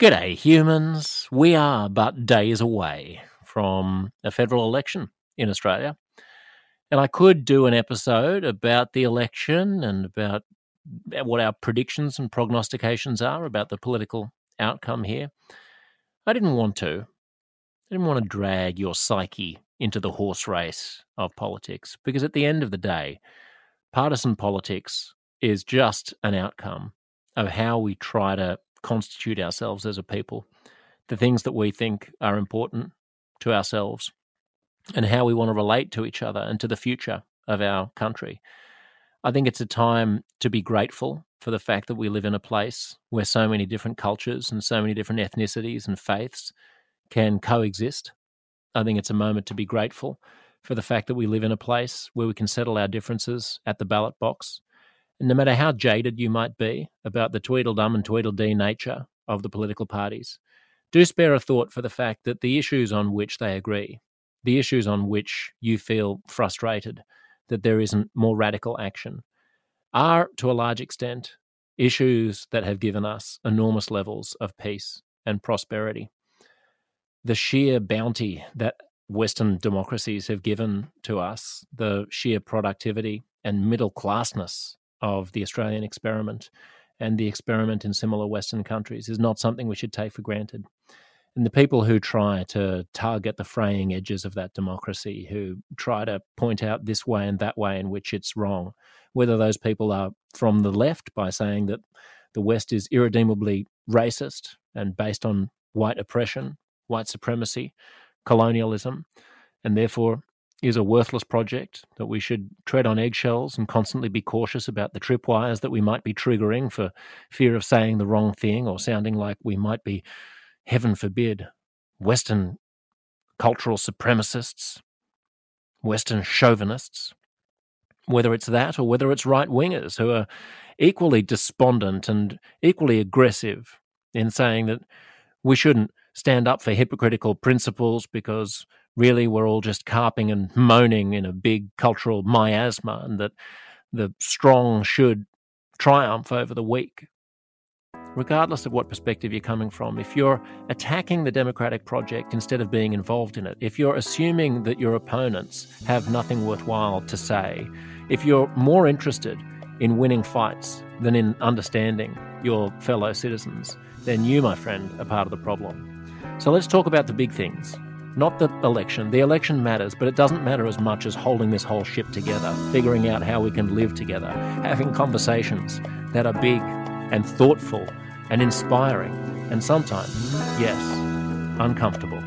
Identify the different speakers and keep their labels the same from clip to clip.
Speaker 1: G'day, humans. We are but days away from a federal election in Australia. And I could do an episode about the election and about what our predictions and prognostications are about the political outcome here. I didn't want to. I didn't want to drag your psyche into the horse race of politics because at the end of the day, partisan politics is just an outcome of how we try to constitute ourselves as a people, the things that we think are important to ourselves, and how we want to relate to each other and to the future of our country. I think it's a time to be grateful for the fact that we live in a place where so many different cultures and so many different ethnicities and faiths can coexist. I think it's a moment to be grateful for the fact that we live in a place where we can settle our differences at the ballot box no matter how jaded you might be about the Tweedledum and Tweedledee nature of the political parties, do spare a thought for the fact that the issues on which they agree, the issues on which you feel frustrated that there isn't more radical action, are to a large extent issues that have given us enormous levels of peace and prosperity. The sheer bounty that Western democracies have given to us, the sheer productivity and middle classness of the Australian experiment and the experiment in similar Western countries is not something we should take for granted. And the people who try to target the fraying edges of that democracy, who try to point out this way and that way in which it's wrong, whether those people are from the left by saying that the West is irredeemably racist and based on white oppression, white supremacy, colonialism, and therefore is a worthless project, that we should tread on eggshells and constantly be cautious about the tripwires that we might be triggering for fear of saying the wrong thing or sounding like we might be, heaven forbid, Western cultural supremacists, Western chauvinists, whether it's that or whether it's right wingers who are equally despondent and equally aggressive in saying that we shouldn't stand up for hypocritical principles because really we're all just carping and moaning in a big cultural miasma and that the strong should triumph over the weak. Regardless of what perspective you're coming from, if you're attacking the democratic project instead of being involved in it, if you're assuming that your opponents have nothing worthwhile to say, if you're more interested in winning fights than in understanding your fellow citizens, then you, my friend, are part of the problem. So let's talk about the big things. Not the election. The election matters, but it doesn't matter as much as holding this whole ship together, figuring out how we can live together, having conversations that are big and thoughtful and inspiring, and sometimes, yes, uncomfortable.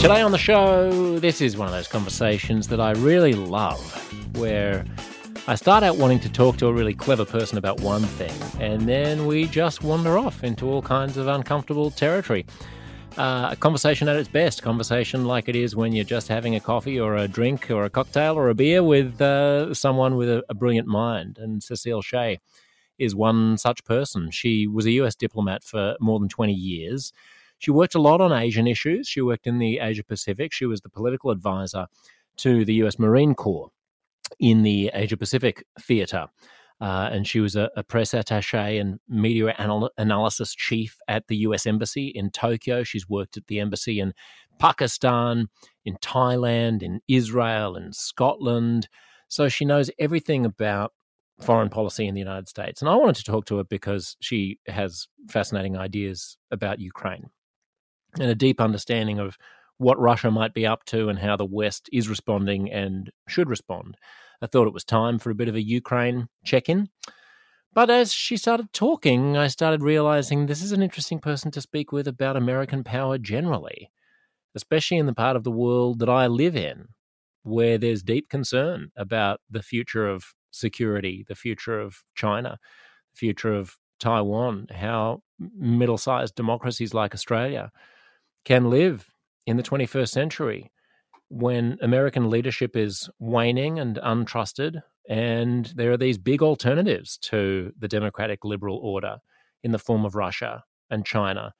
Speaker 1: Today on the show, this is one of those conversations that I really love, where I start out wanting to talk to a really clever person about one thing, and then we just wander off into all kinds of uncomfortable territory. Uh, a conversation at its best, conversation like it is when you're just having a coffee or a drink or a cocktail or a beer with uh, someone with a, a brilliant mind. And Cecile Shea is one such person. She was a US diplomat for more than 20 years. She worked a lot on Asian issues. She worked in the Asia Pacific. She was the political advisor to the US Marine Corps in the Asia Pacific theater. Uh, and she was a, a, press attache and media anal- analysis chief at the US Embassy in Tokyo. She's worked at the embassy in Pakistan, in Thailand, in Israel, in Scotland. So she knows everything about foreign policy in the United States. And I wanted to talk to her because she has fascinating ideas about Ukraine and a deep understanding of what Russia might be up to and how the West is responding and should respond. I thought it was time for a bit of a Ukraine check in. But as she started talking, I started realizing this is an interesting person to speak with about American power generally, especially in the part of the world that I live in, where there's deep concern about the future of security, the future of China, the future of Taiwan, how middle sized democracies like Australia can live in the 21st century when American leadership is waning and untrusted, and there are these big alternatives to the democratic liberal order in the form of Russia and China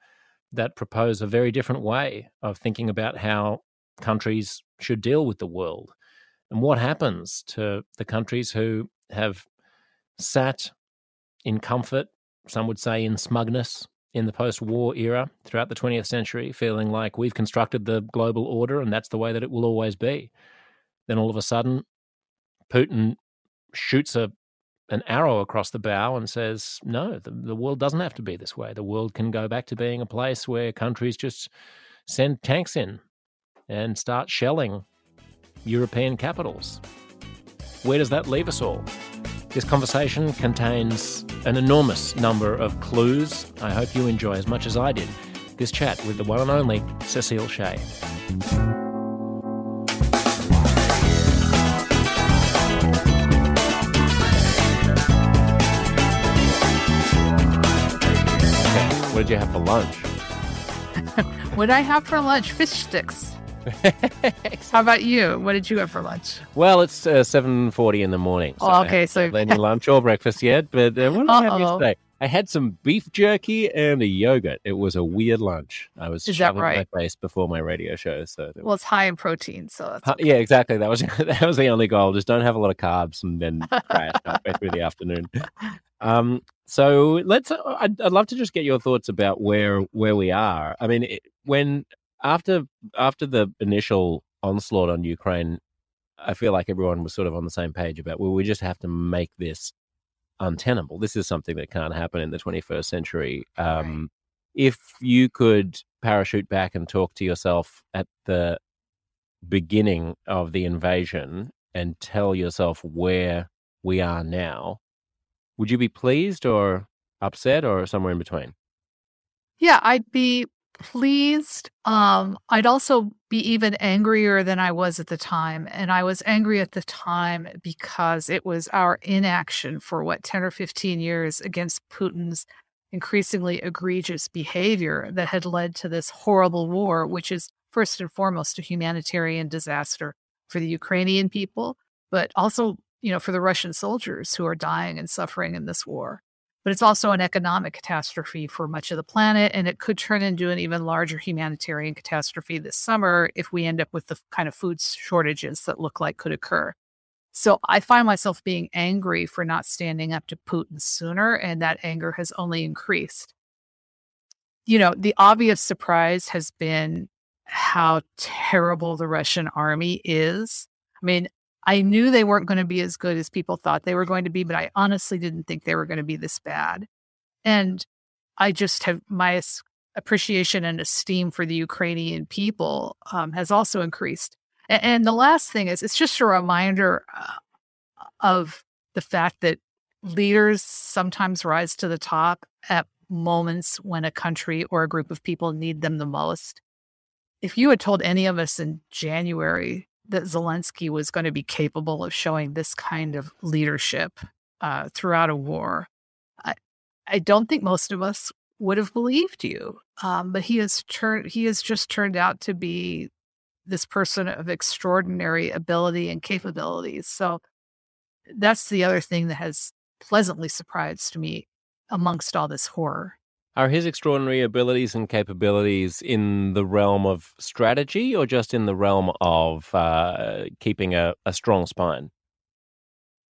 Speaker 1: that propose a very different way of thinking about how countries should deal with the world. And what happens to the countries who have sat in comfort, some would say in smugness, in the post war era throughout the 20th century, feeling like we've constructed the global order and that's the way that it will always be. Then all of a sudden, Putin shoots a an arrow across the bow and says, no, the, the world doesn't have to be this way. The world can go back to being a place where countries just send tanks in and start shelling European capitals. Where does that leave us all? This conversation contains an enormous number of clues. I hope you enjoy as much as I did this chat with the one and only Cecile Shea. What did you have for lunch?
Speaker 2: what did I have for lunch? Fish sticks. How about you? What did you have for lunch?
Speaker 1: Well, it's uh, seven forty in the morning.
Speaker 2: So oh, okay. So
Speaker 1: any lunch or breakfast yet? But uh, what did I have yesterday? I had some beef jerky and a yogurt. It was a weird lunch. I was
Speaker 2: Is that right?
Speaker 1: my face before my radio show. So
Speaker 2: well, it's high in protein, so
Speaker 1: okay. yeah, exactly. That was that was the only goal. Just don't have a lot of carbs and then crash halfway through the afternoon. Um, so let's. Uh, I'd, I'd love to just get your thoughts about where where we are. I mean, it, when after after the initial onslaught on Ukraine, I feel like everyone was sort of on the same page about well, we just have to make this untenable. This is something that can't happen in the 21st century. Um, right. If you could parachute back and talk to yourself at the beginning of the invasion and tell yourself where we are now, would you be pleased or upset or somewhere in between?
Speaker 2: Yeah, I'd be pleased. Um, I'd also be even angrier than I was at the time. And I was angry at the time because it was our inaction for what, 10 or 15 years against Putin's increasingly egregious behavior that had led to this horrible war, which is first and foremost a humanitarian disaster for the Ukrainian people, but also, you know, for the Russian soldiers who are dying and suffering in this war but it's also an economic catastrophe for much of the planet. And it could turn into an even larger humanitarian catastrophe this summer if we end up with the kind of food shortages that look like could occur. So I find myself being angry for not standing up to Putin sooner, and that anger has only increased. You know, the obvious surprise has been how terrible the Russian army is. I mean, I knew they weren't going to be as good as people thought they were going to be, but I honestly didn't think they were going to be this bad. And I just have my appreciation and esteem for the Ukrainian people um, has also increased. And, and, the last thing is, it's just a reminder uh, of the fact that leaders sometimes rise to the top at moments when a country or a group of people need them the most. If you had told any of us in January that Zelensky was going to be capable of showing this kind of leadership uh, throughout a war. I, I don't think most of us would have believed you, um, but he has turned. He has just turned out to be this person of extraordinary ability and capabilities. So that's the other thing that has pleasantly surprised me amongst all this horror.
Speaker 1: Are his extraordinary abilities and capabilities in the realm of strategy or just in the realm of uh, keeping a, a strong spine?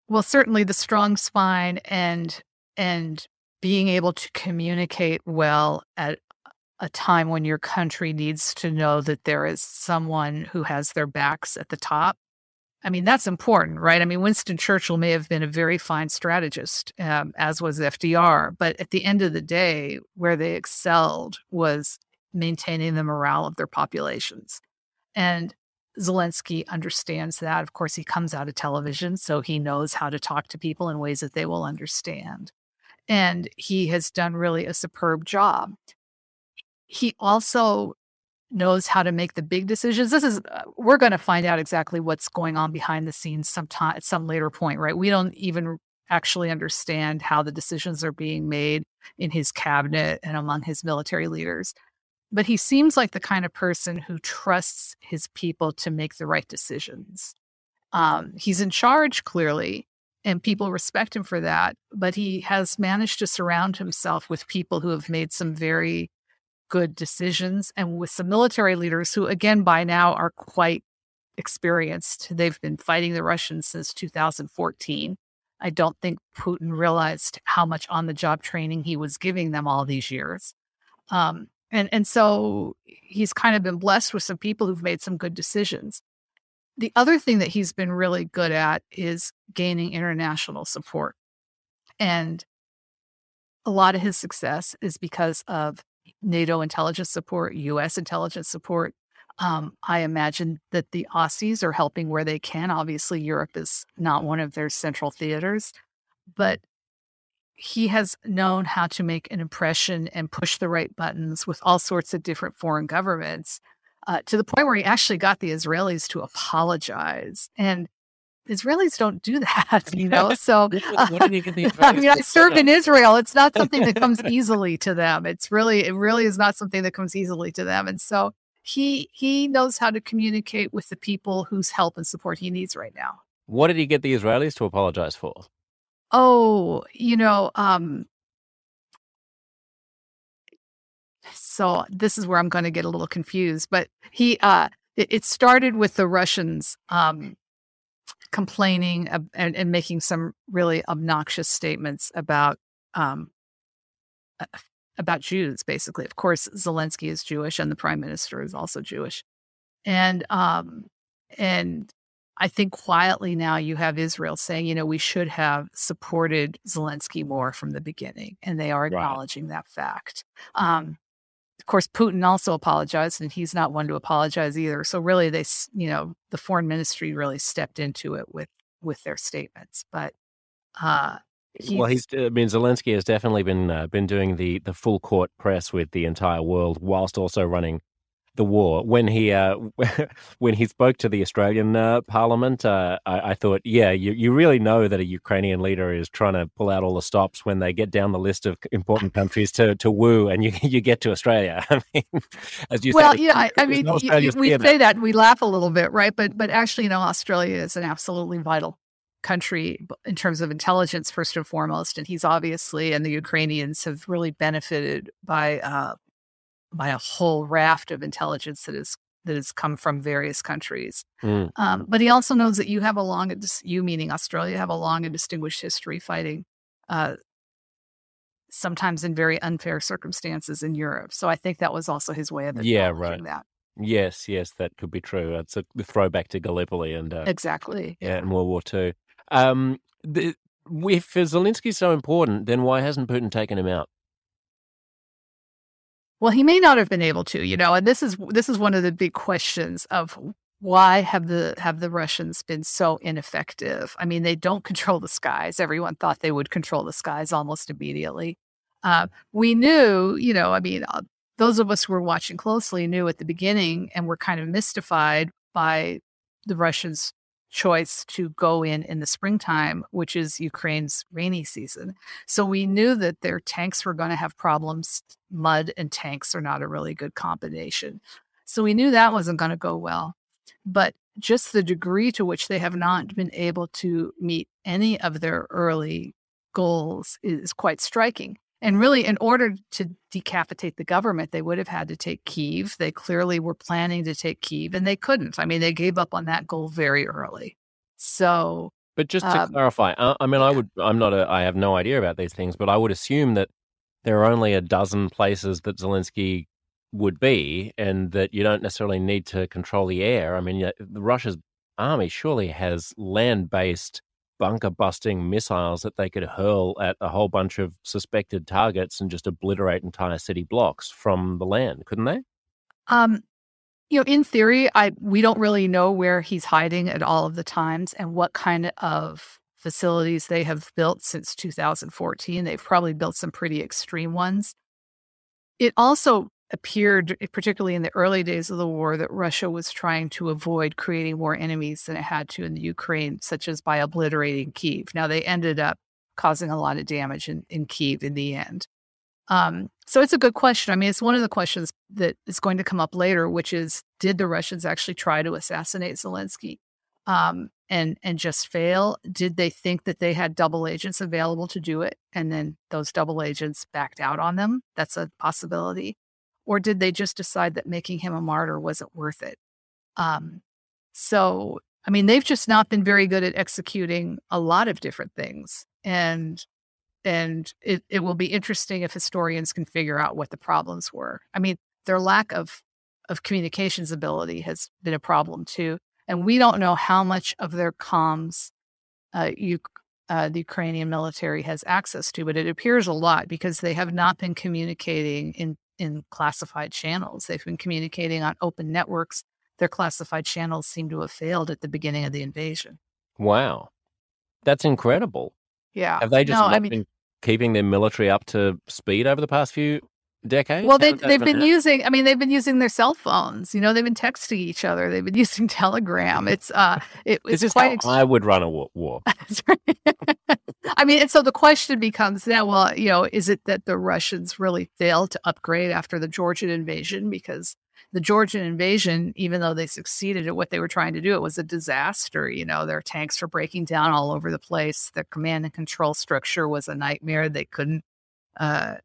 Speaker 2: Well, certainly the strong spine and and being able to communicate well at a time when your country needs to know that there is someone who has their backs at the top I mean, that's important, right? I mean, Winston Churchill may have been a very fine strategist, um, as was FDR, but at the end of the day, where they excelled was maintaining the morale of their populations. And Zelensky understands that. Of course, he comes out of television, so he knows how to talk to people in ways that they will understand. And he has done really a superb job. He also knows how to make the big decisions. This is uh, we're going to find out exactly what's going on behind the scenes sometime at some later point, right? We don't even actually understand how the decisions are being made in his cabinet and among his military leaders. But he seems like the kind of person who trusts his people to make the right decisions. Um, he's in charge, clearly, and people respect him for that. But he has managed to surround himself with people who have made some very good decisions and with some military leaders who, again, by now are quite experienced. They've been fighting the Russians since 2014. I don't think Putin realized how much on the job training he was giving them all these years. Um, and, and so he's kind of been blessed with some people who've made some good decisions. The other thing that he's been really good at is gaining international support. And a lot of his success is because of NATO intelligence support, US intelligence support. Um, I imagine that the Aussies are helping where they can. Obviously, Europe is not one of their central theaters, but he has known how to make an impression and push the right buttons with all sorts of different foreign governments uh, to the point where he actually got the Israelis to apologize. And Israelis don't do that, you know. So, uh, I mean, I served in Israel. It's not something that comes easily to them. It's really, it really is not something that comes easily to them. And so, he he knows how to communicate with the people whose help and support he needs right now.
Speaker 1: What did he get the Israelis to apologize for?
Speaker 2: Oh, you know, um, so this is where I'm going to get a little confused. But he, uh, it, it started with the Russians um, complaining and, and, making some really obnoxious statements about um, about Jews. Basically, of course, Zelensky is Jewish, and the prime minister is also Jewish, and um, and I think quietly now you have Israel saying, you know, we should have supported Zelensky more from the beginning, and they are acknowledging right. that fact. Um, of course, Putin also apologized, and he's not one to apologize either. So really, they, you know, the foreign ministry really stepped into it with with their statements. But uh,
Speaker 1: he's, well, he's. I mean, Zelensky has definitely been uh, been doing the the full court press with the entire world, whilst also running the war. When he uh, when he spoke to the Australian uh, Parliament, uh, I, I, thought, yeah, you, you really know that a Ukrainian leader is trying to pull out all the stops when they get down the list of important countries to, to woo, and you you get to Australia. I mean,
Speaker 2: as you well, said, yeah, I, I mean, you, we say that and we laugh a little bit, right? But but actually, you know, Australia is an absolutely vital country in terms of intelligence first and foremost and he's obviously and the ukrainians have really benefited by uh, by a whole raft of intelligence that is that has come from various countries. Mm. Um, but he also knows that you have a long, you meaning Australia, have a long and distinguished history fighting, uh, sometimes in very unfair circumstances in Europe. So I think that was also his way of
Speaker 1: yeah, right. that. Yes, yes, that could be true. It's a throwback to Gallipoli and uh,
Speaker 2: exactly,
Speaker 1: yeah, and World War Two. Um, the, if Zelensky so important, then why hasn't Putin taken him out?
Speaker 2: Well, he may not have been able to, you know, and this is this is one of the big questions of why have the have the Russians been so ineffective? I mean, they don't control the skies. Everyone thought they would control the skies almost immediately. Uh, we knew, you know, I mean, uh, those of us who were watching closely knew at the beginning and were kind of mystified by the Russians' choice to go in in the springtime, which is Ukraine's rainy season. So we knew that their tanks were going to have problems. Mud and tanks are not a really good combination. So we knew that wasn't going to go well. But just the degree to which they have not been able to meet any of their early goals is quite striking. And really, in order to decapitate the government, they would have had to take Kiev. They clearly were planning to take Kiev, and they couldn't. I mean, they gave up on that goal very early. So,
Speaker 1: but just to um, clarify, uh, I mean, I would, I'm not a, I have no idea about these things, but I would assume that there are only a dozen places that Zelensky would be, and that you don't necessarily need to control the air. I mean, Russia's army surely has land-based bunker busting missiles that they could hurl at a whole bunch of suspected targets and just obliterate entire city blocks from the land, couldn't they?
Speaker 2: Um, you know, in theory, I we don't really know where he's hiding at all of the times and what kind of facilities they have built since 2014. They've probably built some pretty extreme ones. It also appeared, particularly in the early days of the war, that Russia was trying to avoid creating more enemies than it had to in the Ukraine, such as by obliterating Kiev. Now, they ended up causing a lot of damage in, in Kiev in the end. Um, so it's a good question. I mean, it's one of the questions that is going to come up later, which is did the Russians actually try to assassinate Zelensky? Um, and and just fail? Did they think that they had double agents available to do it, and then those double agents backed out on them? That's a possibility. Or did they just decide that making him a martyr wasn't worth it? Um, So, I mean, they've just not been very good at executing a lot of different things. And and it, it will be interesting if historians can figure out what the problems were. I mean, their lack of of communications ability has been a problem too. And we don't know how much of their comms uh, you, uh, the Ukrainian military has access to, but it appears a lot because they have not been communicating in, in classified channels. They've been communicating on open networks. Their classified channels seem to have failed at the beginning of the invasion.
Speaker 1: Wow. That's incredible.
Speaker 2: Yeah.
Speaker 1: Have they just
Speaker 2: no, I mean,
Speaker 1: been keeping their military up to speed over the past few decades?
Speaker 2: Well, they, they've been
Speaker 1: how-
Speaker 2: using. I mean, they've been using their cell phones. You know, they've been texting each other. They've been using Telegram. It's uh, it,
Speaker 1: This
Speaker 2: it's
Speaker 1: is
Speaker 2: quite.
Speaker 1: how
Speaker 2: ex-
Speaker 1: I would run a wa- war.
Speaker 2: I mean, and so the question becomes now, well, you know, is it that the Russians really failed to upgrade after the Georgian invasion? Because the Georgian invasion, even though they succeeded at what they were trying to do, it was a disaster. You know, their tanks were breaking down all over the place. Their command and control structure was a nightmare. They couldn't, uh,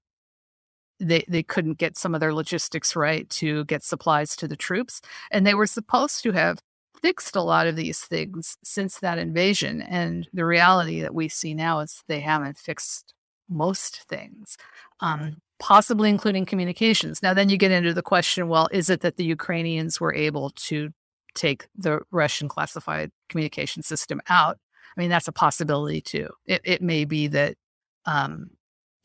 Speaker 2: they they couldn't get some of their logistics right to get supplies to the troops, and they were supposed to have fixed a lot of these things since that invasion. And the reality that we see now is they haven't fixed most things, um, possibly including communications. Now, then you get into the question well, is it that the Ukrainians were able to take the Russian classified communication system out? I mean, that's a possibility too. It, it may be that. Um,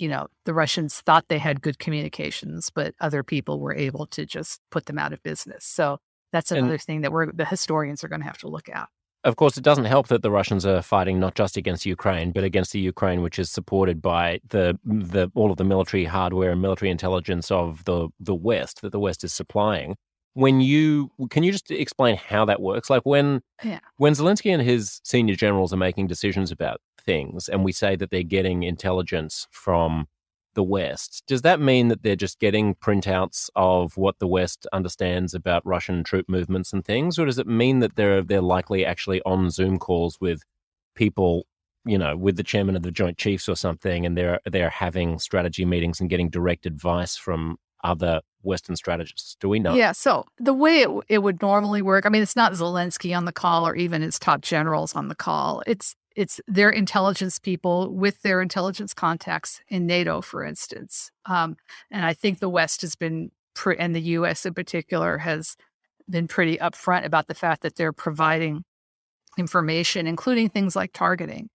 Speaker 2: you know, the Russians thought they had good communications, but other people were able to just put them out of business. So that's
Speaker 1: And-
Speaker 2: another thing that we're the historians are going to have to look at.
Speaker 1: Of course, it doesn't help that the Russians are fighting not just against Ukraine, but against the Ukraine, which is supported by the the all of the military hardware and military intelligence of the the West that the West is supplying. When you can you just explain how that works? Like when
Speaker 2: Yeah.
Speaker 1: when Zelensky and his senior generals are making decisions about things, and we say that they're getting intelligence from the West, does that mean that they're just getting printouts of what the West understands about Russian troop movements and things, or does it mean that they're they're likely actually on Zoom calls with people, you know, with the chairman of the Joint Chiefs or something, and they're they're having strategy meetings and getting direct advice from other Western strategists? Do we know?
Speaker 2: Yeah. So the way it, it would normally work, I mean, it's not Zelensky on the call or even his top generals on the call. It's it's their intelligence people with their intelligence contacts in NATO, for instance. Um, and I think the West has been, pre- and the U.S. in particular, has been pretty upfront about the fact that they're providing information, including things like targeting.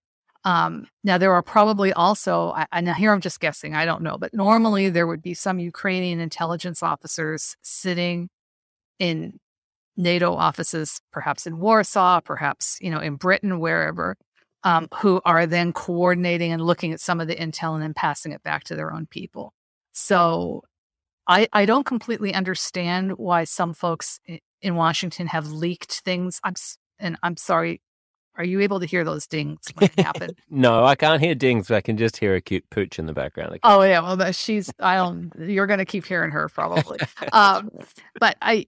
Speaker 2: Um, now, there are probably also, I, now here I'm just guessing, I don't know, but normally there would be some Ukrainian intelligence officers sitting in NATO offices, perhaps in Warsaw, perhaps, you know, in Britain, wherever, um, who are then coordinating and looking at some of the intel and then passing it back to their own people. So I, I don't completely understand why some folks in Washington have leaked things. I'm, and I'm sorry. Are you able to hear those dings when it happened?
Speaker 1: No, I can't hear dings, but I can just hear a cute pooch in the background.
Speaker 2: Oh yeah, well she's I don't you're gonna keep hearing her probably. um, but I,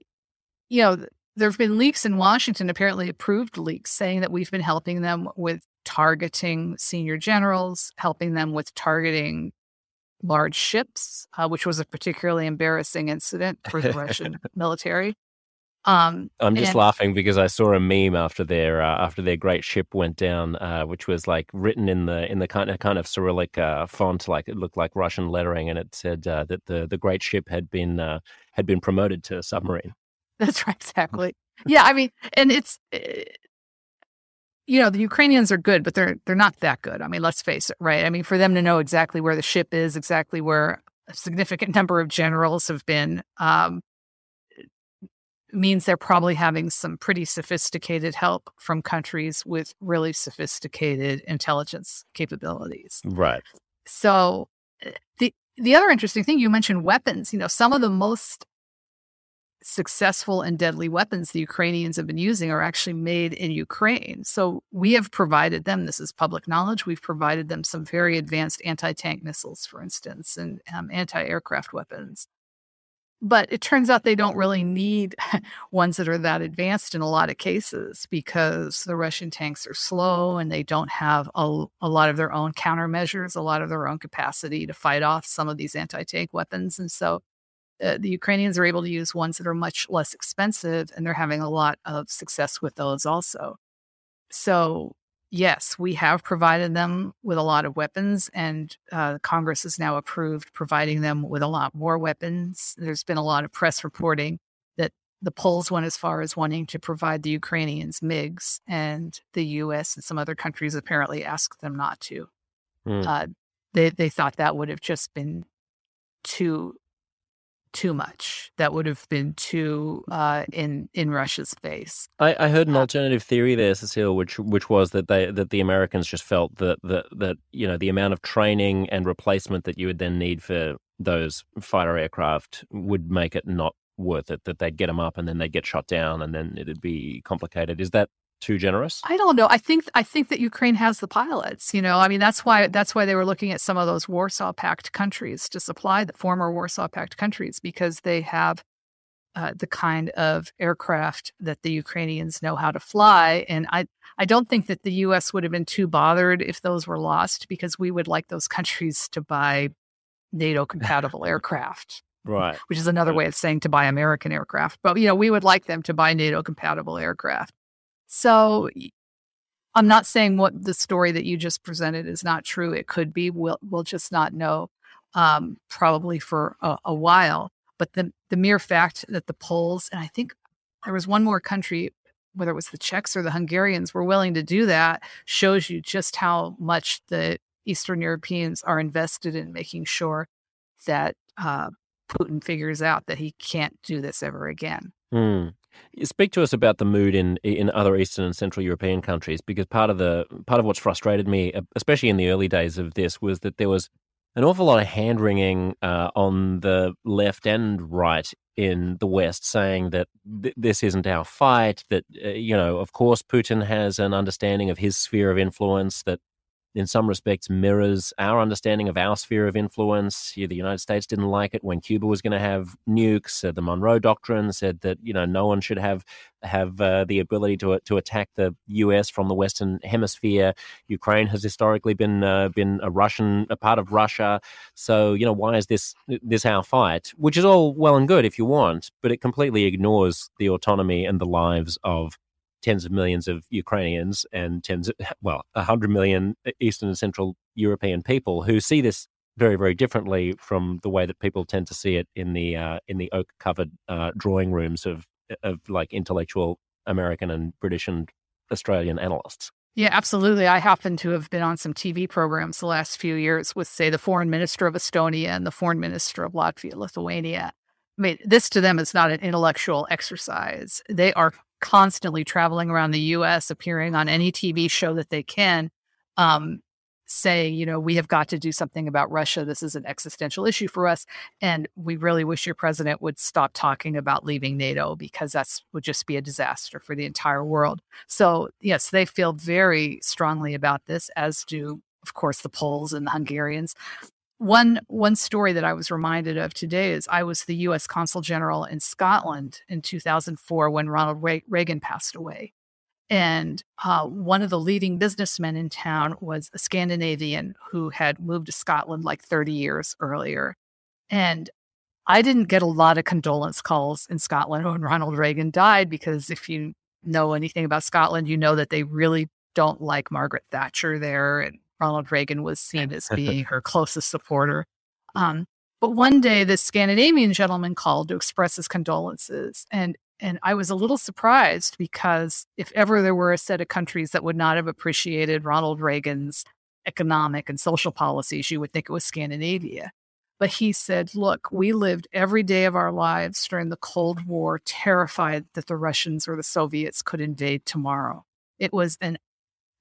Speaker 2: you know, there have been leaks in Washington, apparently approved leaks, saying that we've been helping them with targeting senior generals, helping them with targeting large ships, uh, which was a particularly embarrassing incident for the Russian military. Um,
Speaker 1: I'm just
Speaker 2: and-
Speaker 1: laughing because I saw a meme after their uh, after their great ship went down, uh, which was like written in the in the kind of kind of Cyrillic uh, font, like it looked like Russian lettering, and it said uh, that the the great ship had been uh, had been promoted to submarine.
Speaker 2: That's right, exactly. Yeah, I mean, and it's eh, you know the Ukrainians are good, but they're they're not that good. I mean, let's face it, right? I mean, for them to know exactly where the ship is, exactly where a significant number of generals have been, um, means they're probably having some pretty sophisticated help from countries with really sophisticated intelligence capabilities.
Speaker 1: Right.
Speaker 2: So uh, the the other interesting thing you mentioned weapons. You know, some of the most successful and deadly weapons the Ukrainians have been using are actually made in Ukraine. So we have provided them. This is public knowledge. We've provided them some very advanced anti-tank missiles, for instance, and um, anti-aircraft weapons. But it turns out they don't really need ones that are that advanced in a lot of cases because the Russian tanks are slow and they don't have a, a lot of their own countermeasures, a lot of their own capacity to fight off some of these anti tank weapons. And so uh, the Ukrainians are able to use ones that are much less expensive, and they're having a lot of success with those also. So, yes, we have provided them with a lot of weapons, and uh, Congress has now approved providing them with a lot more weapons. There's been a lot of press reporting that the Poles went as far as wanting to provide the Ukrainians MiGs, and the U.S. and some other countries apparently asked them not to. Mm. Uh, they they thought that would have just been too too much. That would have been too uh, in in Russia's face.
Speaker 1: I, I heard an uh, alternative theory there, Cecile, which which was that they that the Americans just felt that that that you know the amount of training and replacement that you would then need for those fighter aircraft would make it not worth it. That they'd get them up and then they'd get shot down and then it'd be complicated. Is that too generous?
Speaker 2: I don't know. I think I think that Ukraine has the pilots. You know, I mean that's why that's why they were looking at some of those Warsaw Pact countries to supply the former Warsaw Pact countries because they have uh, the kind of aircraft that the Ukrainians know how to fly. And I I don't think that the U.S. would have been too bothered if those were lost because we would like those countries to buy NATO compatible aircraft.
Speaker 1: Right.
Speaker 2: Which is another way of saying to buy American aircraft. But, you know, we would like them to buy NATO compatible aircraft. So I'm not saying what the story that you just presented is not true. It could be. We'll we'll just not know um, probably for a, a, while. But the the mere fact that the Poles and I think there was one more country, whether it was the Czechs or the Hungarians, were willing to do that, shows you just how much the Eastern Europeans are invested in making sure that uh, Putin figures out that he can't do this ever again.
Speaker 1: Mm. Speak to us about the mood in in other Eastern and Central European countries, because part of the part of what's frustrated me, especially in the early days of this, was that there was an awful lot of hand wringing uh, on the left and right in the West, saying that th- this isn't our fight. That uh, you know, of course, Putin has an understanding of his sphere of influence. That in some respects mirrors our understanding of our sphere of influence. the United States didn't like it when Cuba was going to have nukes. Uh, the Monroe Doctrine said that you know no one should have have uh, the ability to to attack the U.S. from the Western Hemisphere. Ukraine has historically been uh, been a Russian a part of Russia. So you know why is this this our fight? Which is all well and good if you want, but it completely ignores the autonomy and the lives of tens of millions of Ukrainians and tens, of, well, 100 million Eastern and Central European people who see this very, very differently from the way that people tend to see it in the uh, in the oak covered uh, drawing rooms of of like intellectual American and British and Australian analysts.
Speaker 2: Yeah, absolutely. I happen to have been on some TV programs the last few years with, say, the foreign minister of Estonia and the foreign minister of Latvia, Lithuania. I mean, this to them is not an intellectual exercise. They are constantly traveling around the US, appearing on any TV show that they can, um, saying, you know, we have got to do something about Russia. This is an existential issue for us. And we really wish your president would stop talking about leaving NATO because that would just be a disaster for the entire world. So, yes, they feel very strongly about this, as do, of course, the Poles and the Hungarians. One one story that I was reminded of today is I was the U.S. Consul General in Scotland in 2004 when Ronald Reagan passed away, and uh, one of the leading businessmen in town was a Scandinavian who had moved to Scotland like 30 years earlier, and I didn't get a lot of condolence calls in Scotland when Ronald Reagan died because if you know anything about Scotland, you know that they really don't like Margaret Thatcher there and Ronald Reagan was seen as being her closest supporter. Um, but one day, this Scandinavian gentleman called to express his condolences, and and I was a little surprised because if ever there were a set of countries that would not have appreciated Ronald Reagan's economic and social policies, you would think it was Scandinavia. But he said, Look, we lived every day of our lives during the Cold War, terrified that the Russians or the Soviets could invade tomorrow. It was an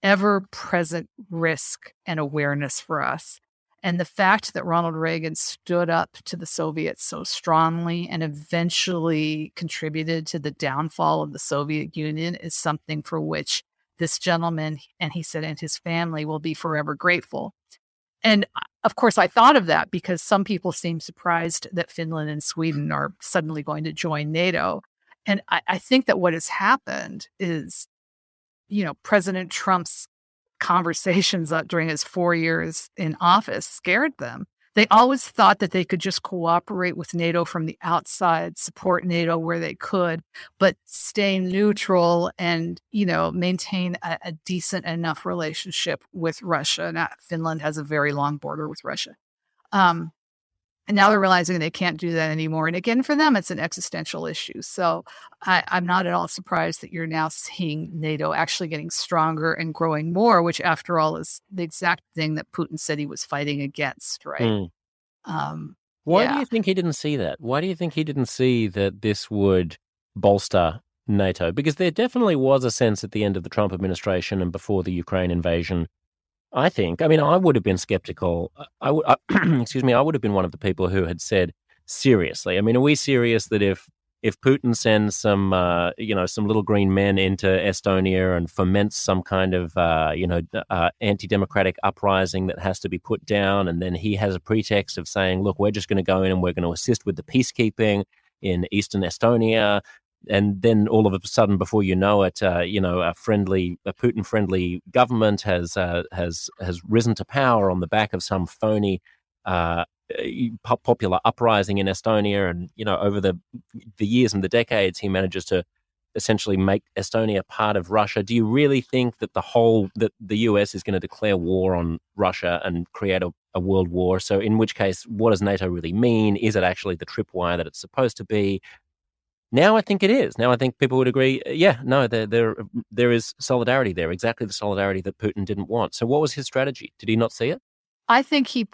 Speaker 2: ever present risk and awareness for us. And the fact that Ronald Reagan stood up to the Soviets so strongly and eventually contributed to the downfall of the Soviet Union is something for which this gentleman, and he said, and his family will be forever grateful. And uh, of course, I thought of that because some people seem surprised that Finland and Sweden are suddenly going to join NATO. And I, I think that what has happened is you know, President Trump's conversations during his four years in office scared them. they always thought that they could just cooperate with NATO from the outside, support NATO where they could, but stay neutral and, you know, maintain a, a decent enough relationship with Russia. Now, Finland has a very long border with Russia. Um, and now they're realizing they can't do that anymore. And again, for them, it's an existential issue. So I, am not at all surprised that you're now seeing NATO actually getting stronger and growing more, which, after all, is the exact thing that Putin said he was fighting against, right? Mm.
Speaker 1: Um, Why yeah. do you think he didn't see that? Why do you think he didn't see that this would bolster NATO? Because there definitely was a sense at the end of the Trump administration and before the Ukraine invasion I think. I mean, I would have been skeptical. I would, I, excuse me, I would have been one of the people who had said, seriously. I mean, are we serious that if if Putin sends some, uh, you know, some little green men into Estonia and foments some kind of, uh, you know, uh, anti-democratic uprising that has to be put down, and then he has a pretext of saying, "Look, we're just going to go in and we're going to assist with the peacekeeping in eastern Estonia," and then all of a sudden, before you know it, uh, you know, a friendly, a Putin-friendly government has uh, has has risen to power on the back of some phony uh, popular uprising in Estonia, and you know, over the the years and the decades, he manages to essentially make Estonia part of Russia. Do you really think that the whole that the US is going to declare war on Russia and create a, a world war? So, in which case, what does NATO really mean? Is it actually the tripwire that it's supposed to be? Now I think it is. Now I think people would agree. Uh, yeah, no, there there there is solidarity there. Exactly the solidarity that Putin didn't want. So what was his strategy? Did he not see it?
Speaker 2: I think he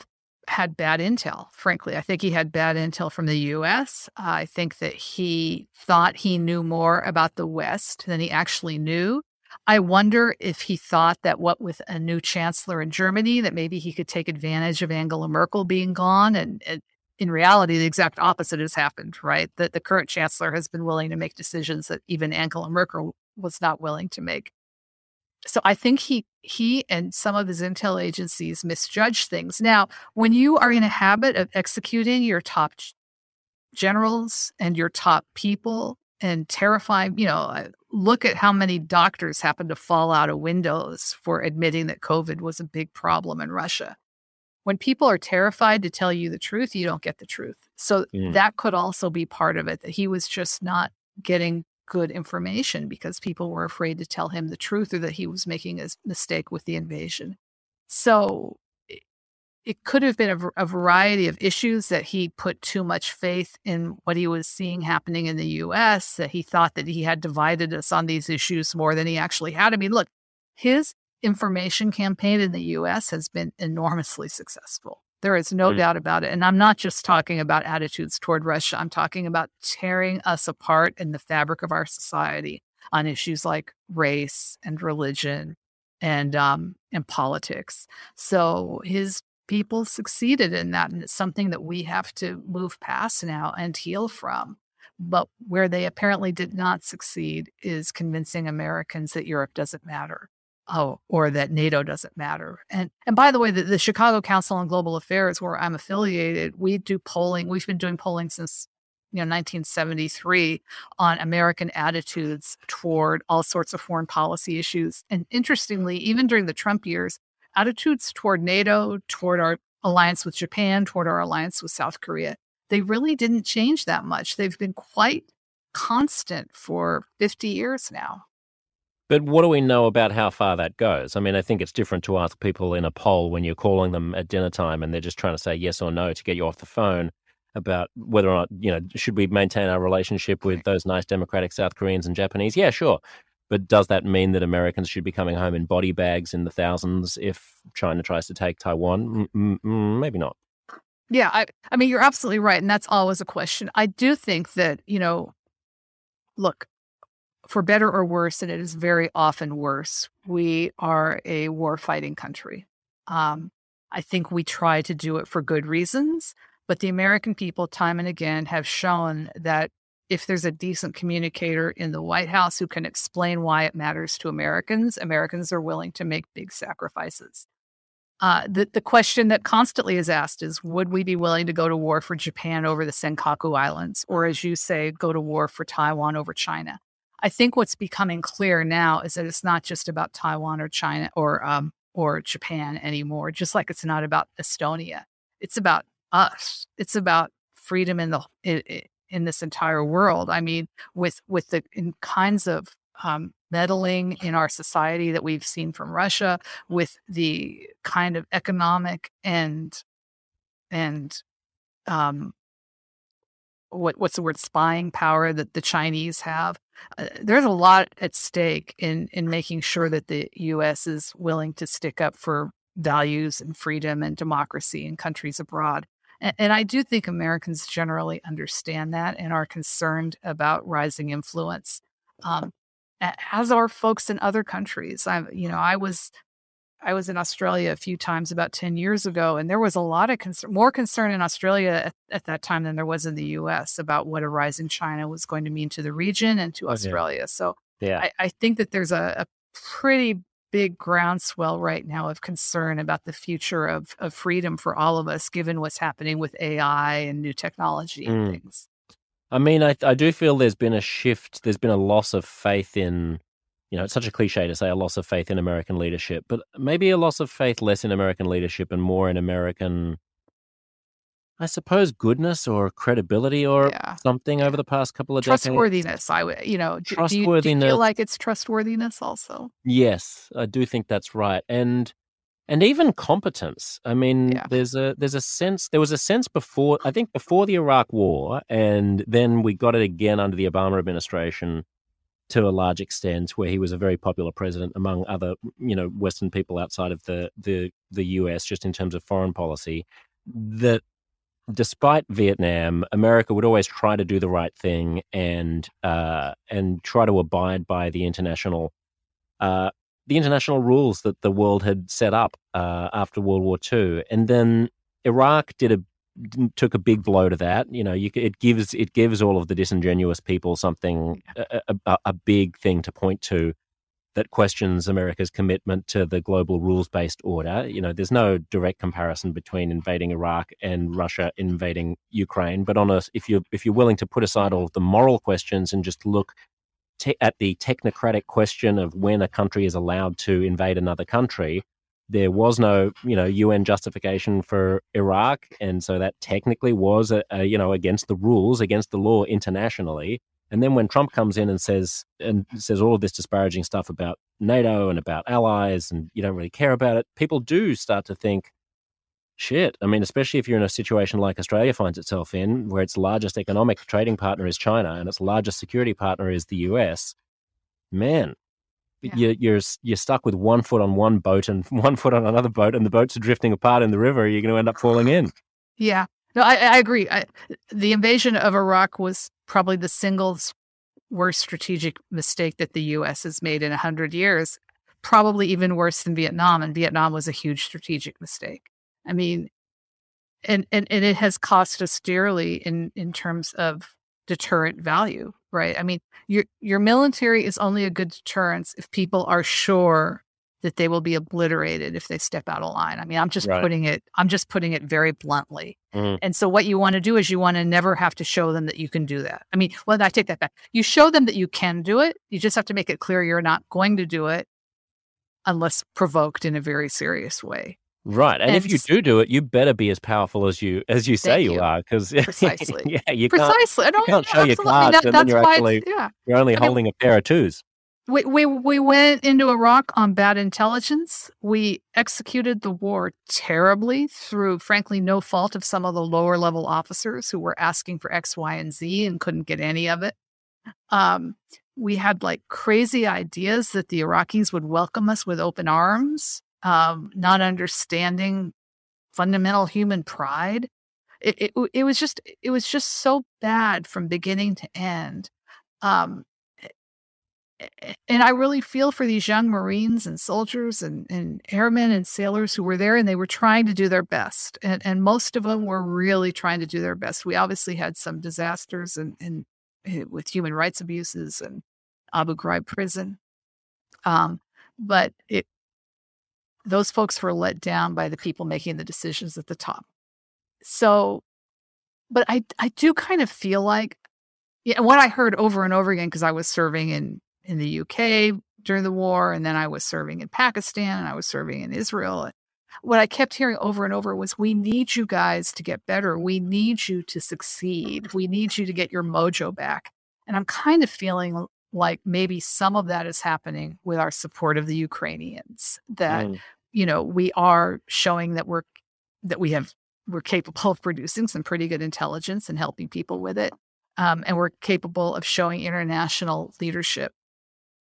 Speaker 2: had bad intel. Frankly, I think he had bad intel from the U.S. Uh, I think that he thought he knew more about the West than he actually knew. I wonder if he thought that what with a new chancellor in Germany, that maybe he could take advantage of Angela Merkel being gone and, and in reality, the exact opposite has happened, right? That the current chancellor has been willing to make decisions that even Angela Merkel was not willing to make. So I think he he and some of his intel agencies misjudged things. Now, when you are in a habit of executing your top generals and your top people and terrifying, you know, look at how many doctors happened to fall out of windows for admitting that COVID was a big problem in Russia when people are terrified to tell you the truth, you don't get the truth. So mm. that could also be part of it that he was just not getting good information because people were afraid to tell him the truth or that he was making a mistake with the invasion. So it could have been a, a, variety of issues that he put too much faith in what he was seeing happening in the US, that he thought that he had divided us on these issues more than he actually had. I mean, look, his information campaign in the US has been enormously successful. There is no mm. doubt about it. And I'm not just talking about attitudes toward Russia, I'm talking about tearing us apart in the fabric of our society on issues like race and religion and um, and politics. So his people succeeded in that, and it's something that we have to move past now and heal from. But where they apparently did not succeed is convincing Americans that Europe doesn't matter oh, or that NATO doesn't matter. And and by the way, the, the, Chicago Council on Global Affairs, where I'm affiliated, we do polling. We've been doing polling since you know 1973 on American attitudes toward all sorts of foreign policy issues. And interestingly, even during the Trump years, attitudes toward NATO, toward our alliance with Japan, toward our alliance with South Korea, they really didn't change that much. They've been quite constant for 50 years now.
Speaker 1: But what do we know about how far that goes? I mean, I think it's different to ask people in a poll when you're calling them at dinner time and they're just trying to say yes or no to get you off the phone about whether or not, you know, should we maintain our relationship with those nice democratic South Koreans and Japanese? Yeah, sure. But does that mean that Americans should be coming home in body bags in the thousands if China tries to take Taiwan? Mm, maybe not.
Speaker 2: Yeah, I, I mean, you're absolutely right. And that's always a question. I do think that, you know, look, for better or worse, and it is very often worse, we are a war fighting country. Um, I think we try to do it for good reasons, but the American people, time and again, have shown that if there's a decent communicator in the White House who can explain why it matters to Americans, Americans are willing to make big sacrifices. Uh, the, the question that constantly is asked is Would we be willing to go to war for Japan over the Senkaku Islands? Or, as you say, go to war for Taiwan over China? I think what's becoming clear now is that it's not just about Taiwan or China or um, or Japan anymore. Just like it's not about Estonia, it's about us. It's about freedom in the in, in this entire world. I mean, with with the kinds of um, meddling in our society that we've seen from Russia, with the kind of economic and and um, what what's the word spying power that the Chinese have. Uh, there's a lot at stake in in making sure that the U.S. is willing to stick up for values and freedom and democracy in countries abroad. And, and I do think Americans generally understand that and are concerned about rising influence. Um, as are folks in other countries. I, you know, I was I was in Australia a few times about 10 years ago, and there was a lot of concern, more concern in Australia at, at, that time than there was in the US about what a rising China was going to mean to the region and to oh, Australia. Yeah. So yeah. I, I, think that there's a, a, pretty big groundswell right now of concern about the future of, of freedom for all of us, given what's happening with AI and new technology and mm. things.
Speaker 1: I mean, I, I do feel there's been a shift, there's been a loss of faith in you know, it's such a cliche to say a loss of faith in American leadership, but maybe a loss of faith less in American leadership and more in American, I suppose, goodness or credibility or yeah. something over the past couple of
Speaker 2: trustworthiness, decades. Trustworthiness, I would, you know, trustworthiness. Do you, do you feel like it's trustworthiness also?
Speaker 1: Yes, I do think that's right, and and even competence. I mean, yeah. there's a there's a sense there was a sense before I think before the Iraq War, and then we got it again under the Obama administration to a large extent, where he was a very popular president among other, you know, Western people outside of the the the U.S. Just in terms of foreign policy, that despite Vietnam, America would always try to do the right thing and uh, and try to abide by the international uh, the international rules that the world had set up uh, after World War II. And then Iraq did a took a big blow to that. You know, you, it gives it gives all of the disingenuous people something a, a, a big thing to point to that questions America's commitment to the global rules based order. You know, there's no direct comparison between invading Iraq and Russia invading Ukraine, but on a if you if you're willing to put aside all of the moral questions and just look te- at the technocratic question of when a country is allowed to invade another country, there was no, you know, UN justification for Iraq, and so that technically was, a, a, you know, against the rules, against the law internationally. And then when Trump comes in and says and says all of this disparaging stuff about NATO and about allies, and you don't really care about it, people do start to think, shit. I mean, especially if you're in a situation like Australia finds itself in, where its largest economic trading partner is China and its largest security partner is the US. Man, yeah. you're, you're you're stuck with one foot on one boat and one foot on another boat, and the boats are drifting apart in the river. You're going to end up falling in.
Speaker 2: Yeah, no, I, I agree. I, the invasion of Iraq was probably the single worst strategic mistake that the U.S. has made in a hundred years. Probably even worse than Vietnam, and Vietnam was a huge strategic mistake. I mean, and and, and it has cost us dearly in in terms of deterrent value, right? I mean, your your military is only a good deterrence if people are sure that they will be obliterated if they step out of line. I mean, I'm just right. putting it I'm just putting it very bluntly. Mm. And so what you want to do is you want to never have to show them that you can do that. I mean, well, I take that back. You show them that you can do it. You just have to make it clear you're not going to do it unless provoked in a very serious way.
Speaker 1: Right, and, and, if you do do it, you better be as powerful as you as you say you. you. are, because
Speaker 2: precisely,
Speaker 1: yeah, you
Speaker 2: precisely.
Speaker 1: can't, you can't show your cards, that, and then you're actually yeah. you're only I holding mean, a pair of twos.
Speaker 2: We, we we went into Iraq on bad intelligence. We executed the war terribly through, frankly, no fault of some of the lower level officers who were asking for X, Y, and Z and couldn't get any of it. Um, we had like crazy ideas that the Iraqis would welcome us with open arms um, not understanding fundamental human pride. It, it, it was just it was just so bad from beginning to end. Um, and I really feel for these young Marines and soldiers and, and airmen and sailors who were there and they were trying to do their best. And, and most of them were really trying to do their best. We obviously had some disasters and, and eh, with human rights abuses and Abu Ghraib prison. Um, but it, those folks were let down by the people making the decisions at the top. So, but I I do kind of feel like, yeah, what I heard over and over again because I was serving in in the UK during the war, and then I was serving in Pakistan, and I was serving in Israel. what I kept hearing over and over was, we need you guys to get better. We need you to succeed. We need you to get your mojo back. And I'm kind of feeling like maybe some of that is happening with our support of the Ukrainians, that, mm. you know, we are showing that we're, that we have, we're capable of producing some pretty good intelligence and helping people with it. Um, and we're capable of showing international leadership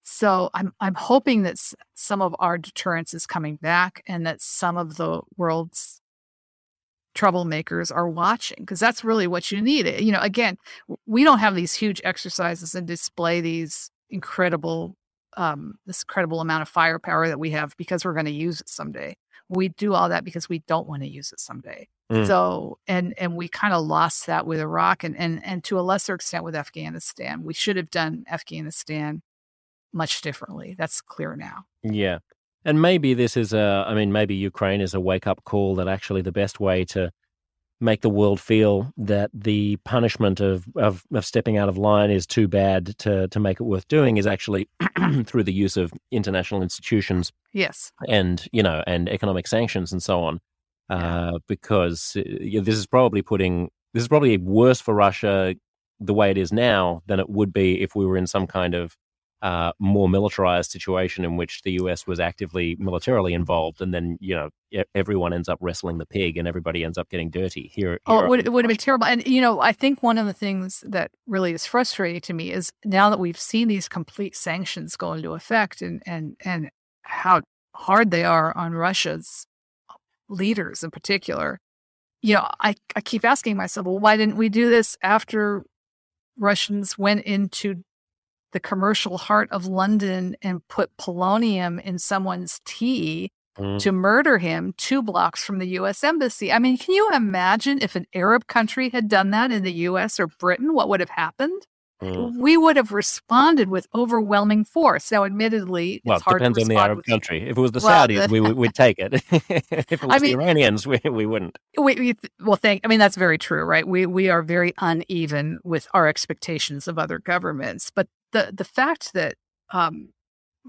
Speaker 2: so I'm I'm hoping that some of our deterrence is coming back and that some of the world's troublemakers are watching because that's really what you need. You know, again, we don't have these huge exercises and display these incredible um, this incredible amount of firepower that we have because we're going to use it someday. We do all that because we don't want to use it someday. Mm. So and and we kind of lost that with Iraq and and and to a lesser extent with Afghanistan. We should have done Afghanistan much differently. That's clear now.
Speaker 1: Yeah. And maybe this is a, I mean, maybe Ukraine is a wake up call that actually the best way to make the world feel that the punishment of, of, of stepping out of line is too bad to, to make it worth doing is actually through the use of international institutions.
Speaker 2: Yes.
Speaker 1: And, you know, and economic sanctions and so on. Uh, because uh, this is probably putting, this is probably worse for Russia the way it is now than it would be if we were in some kind of uh, more militarized situation in which the US was actively militarily involved, and then you know everyone ends up wrestling the pig, and everybody ends up getting dirty. Here,
Speaker 2: oh, it would, it would have been terrible. And you know, I think one of the things that really is frustrating to me is now that we've seen these complete sanctions go into effect, and and and how hard they are on Russia's leaders in particular. You know, I, I keep asking myself, well, why didn't we do this after Russians went into the commercial heart of London and put polonium in someone's tea mm. to murder him two blocks from the US embassy. I mean, can you imagine if an Arab country had done that in the US or Britain, what would have happened? Mm. We would have responded with overwhelming force. Now, admittedly,
Speaker 1: well,
Speaker 2: it depends
Speaker 1: on the Arab country. If it was the well, Saudis, the, we would take it. if it was I mean, the Iranians, we, we wouldn't.
Speaker 2: We, we, well, thank. I mean, that's very true, right? We we are very uneven with our expectations of other governments, but the the fact that um,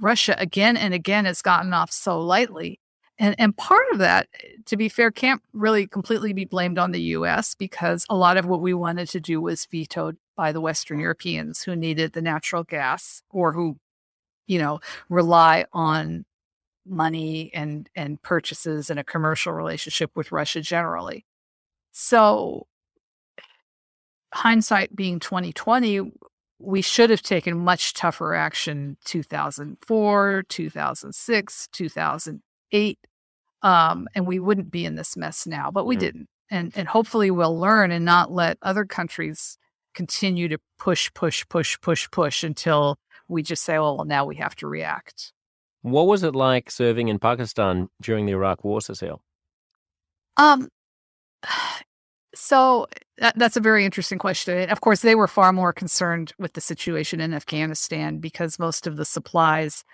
Speaker 2: Russia again and again has gotten off so lightly, and and part of that, to be fair, can't really completely be blamed on the U.S. because a lot of what we wanted to do was vetoed by the Western Europeans who needed the natural gas or who, you know, rely on money and and purchases and a commercial relationship with Russia generally. So hindsight being 2020 we should have taken much tougher action 2004 2006 2008 um, and we wouldn't be in this mess now but we mm. didn't. And and hopefully we'll learn and not let other countries continue to push push push push push until we just say oh well now we have to react.
Speaker 1: What was it like serving in pakistan during the iraq war cecile?
Speaker 2: Um so that, that's a very interesting question. Of course, they were far more concerned with the situation in Afghanistan because most of the supplies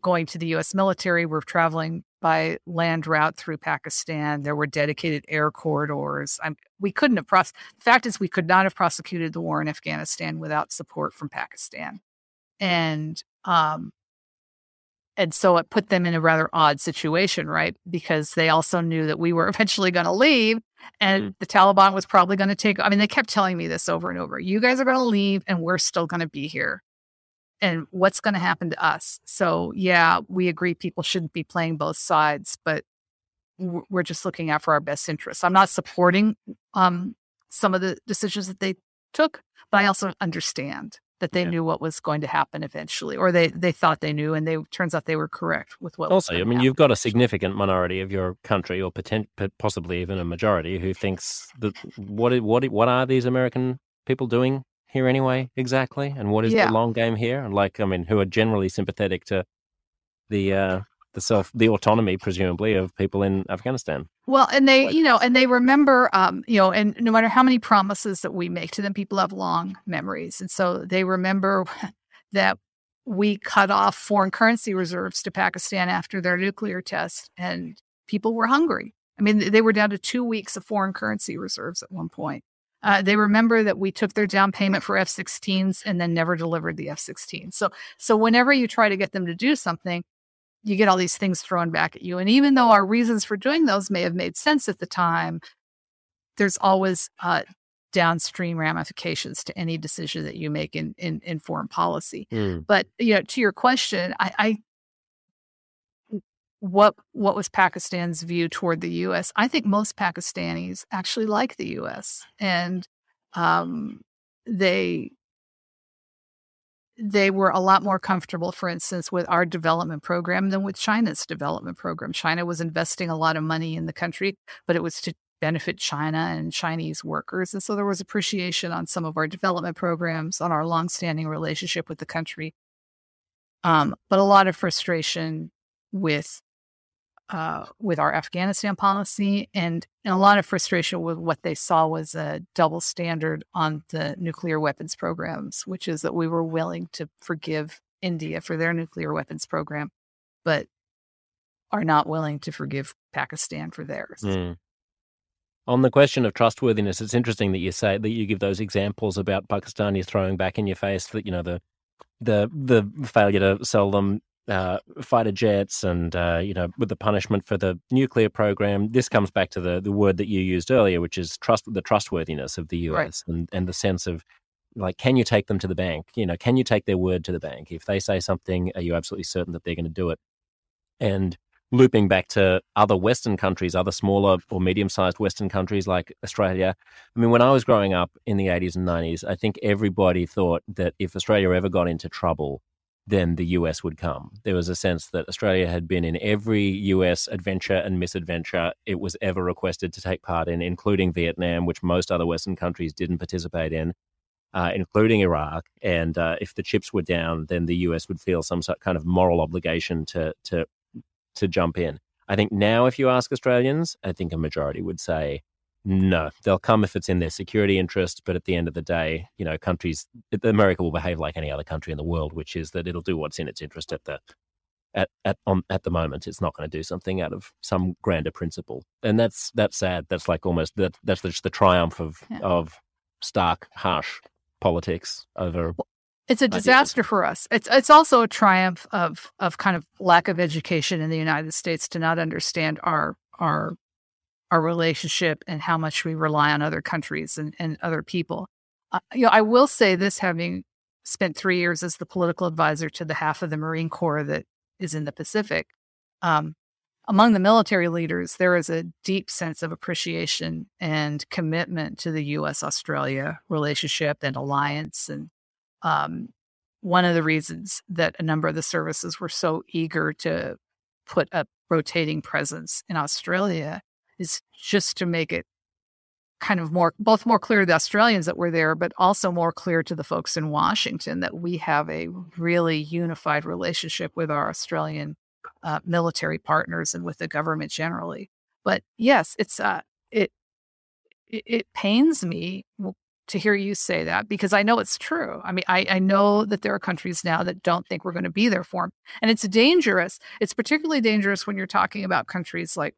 Speaker 2: going to the U.S. military were traveling by land route through Pakistan. There were dedicated air corridors. I'm, we couldn't have pros- The fact is, we could not have prosecuted the war in Afghanistan without support from Pakistan, and um, and so it put them in a rather odd situation, right? Because they also knew that we were eventually going to leave and mm. the Taliban was probably going to take. I mean, they kept telling me this over and over. You guys are going to leave and we're still going to be here. And what's going to happen to us? So, yeah, we agree people shouldn't be playing both sides, but we're just looking out for our best interests. I'm not supporting um, some of the decisions that they took, but I also understand that they yeah. knew what was going to happen eventually, or they they thought they knew, and they turns out they were correct with what.
Speaker 1: Also, I mean,
Speaker 2: happen.
Speaker 1: you've got a significant minority of your country, or potent, possibly even a majority, who thinks that what what what are these American people doing here anyway exactly, and what is yeah. the long game here? And like, I mean, who are generally sympathetic to the uh, the self the autonomy presumably of people in Afghanistan.
Speaker 2: Well, and they, you know, and they remember, um, you know, and no matter how many promises that we make to them, people have long memories, and so they remember that we cut off foreign currency reserves to Pakistan after their nuclear test, and people were hungry. I mean, they were down to two weeks of foreign currency reserves at one point. Uh, they remember that we took their down payment for F-16s and then never delivered the F-16. So, so whenever you try to get them to do something, you get all these things thrown back at you. And even though our reasons for doing those may have made sense at the time, there's always uh, downstream ramifications to any decision that you make in in, in foreign policy. Mm. But you know, to your question, I, I what what was Pakistan's view toward the U.S. I think most Pakistanis actually like the U.S. and um, they they were a lot more comfortable, for instance, with our development program than with China's development program. China was investing a lot of money in the country, but it was to benefit China and Chinese workers. And so there was appreciation on some of our development programs, on our longstanding relationship with the country, um, but a lot of frustration with uh, with our Afghanistan policy and, and, a lot of frustration with what they saw was a double standard on the nuclear weapons programs, which is that we were willing to forgive India for their nuclear weapons program, but are not willing to forgive Pakistan for theirs.
Speaker 1: Mm. On the question of trustworthiness, it's interesting that you say that you give those examples about Pakistanis throwing back in your face that you know the the the failure to sell them uh, fighter jets and uh, you know with the punishment for the nuclear program this comes back to the the word that you used earlier which is trust the trustworthiness of the US right. and and the sense of like can you take them to the bank? You know can you take their word to the bank? If they say something are you absolutely certain that they're going to do it? And looping back to other western countries other smaller or medium sized western countries like Australia i mean when i was growing up in the 80s and 90s i think everybody thought that if australia ever got into trouble then the US would come. There was a sense that Australia had been in every US adventure and misadventure it was ever requested to take part in, including Vietnam, which most other Western countries didn't participate in, uh, including Iraq. And uh, if the chips were down, then the US would feel some sort kind of moral obligation to to to jump in. I think now, if you ask Australians, I think a majority would say no, they'll come if it's in their security interest. But at the end of the day, you know, countries, America will behave like any other country in the world, which is that it'll do what's in its interest at the at at on at the moment. It's not going to do something out of some grander principle, and that's that's sad. That's like almost that that's just the triumph of yeah. of stark, harsh politics over.
Speaker 2: It's a disaster ideas. for us. It's it's also a triumph of of kind of lack of education in the United States to not understand our our our relationship and how much we rely on other countries and, and other people. Uh, you know, I will say this having spent three years as the political advisor to the half of the Marine Corps that is in the Pacific. Um, among the military leaders, there is a deep sense of appreciation and commitment to the U.S. Australia relationship and alliance. And um, one of the reasons that a number of the services were so eager to put a rotating presence in Australia is just to make it kind of more both more clear to the Australians that we're there, but also more clear to the folks in Washington that we have a really unified relationship with our Australian uh, military partners and with the government generally. But yes, it's uh, it, it it pains me to hear you say that because I know it's true. I mean, I, I know that there are countries now that don't think we're going to be there for them, and it's dangerous. It's particularly dangerous when you're talking about countries like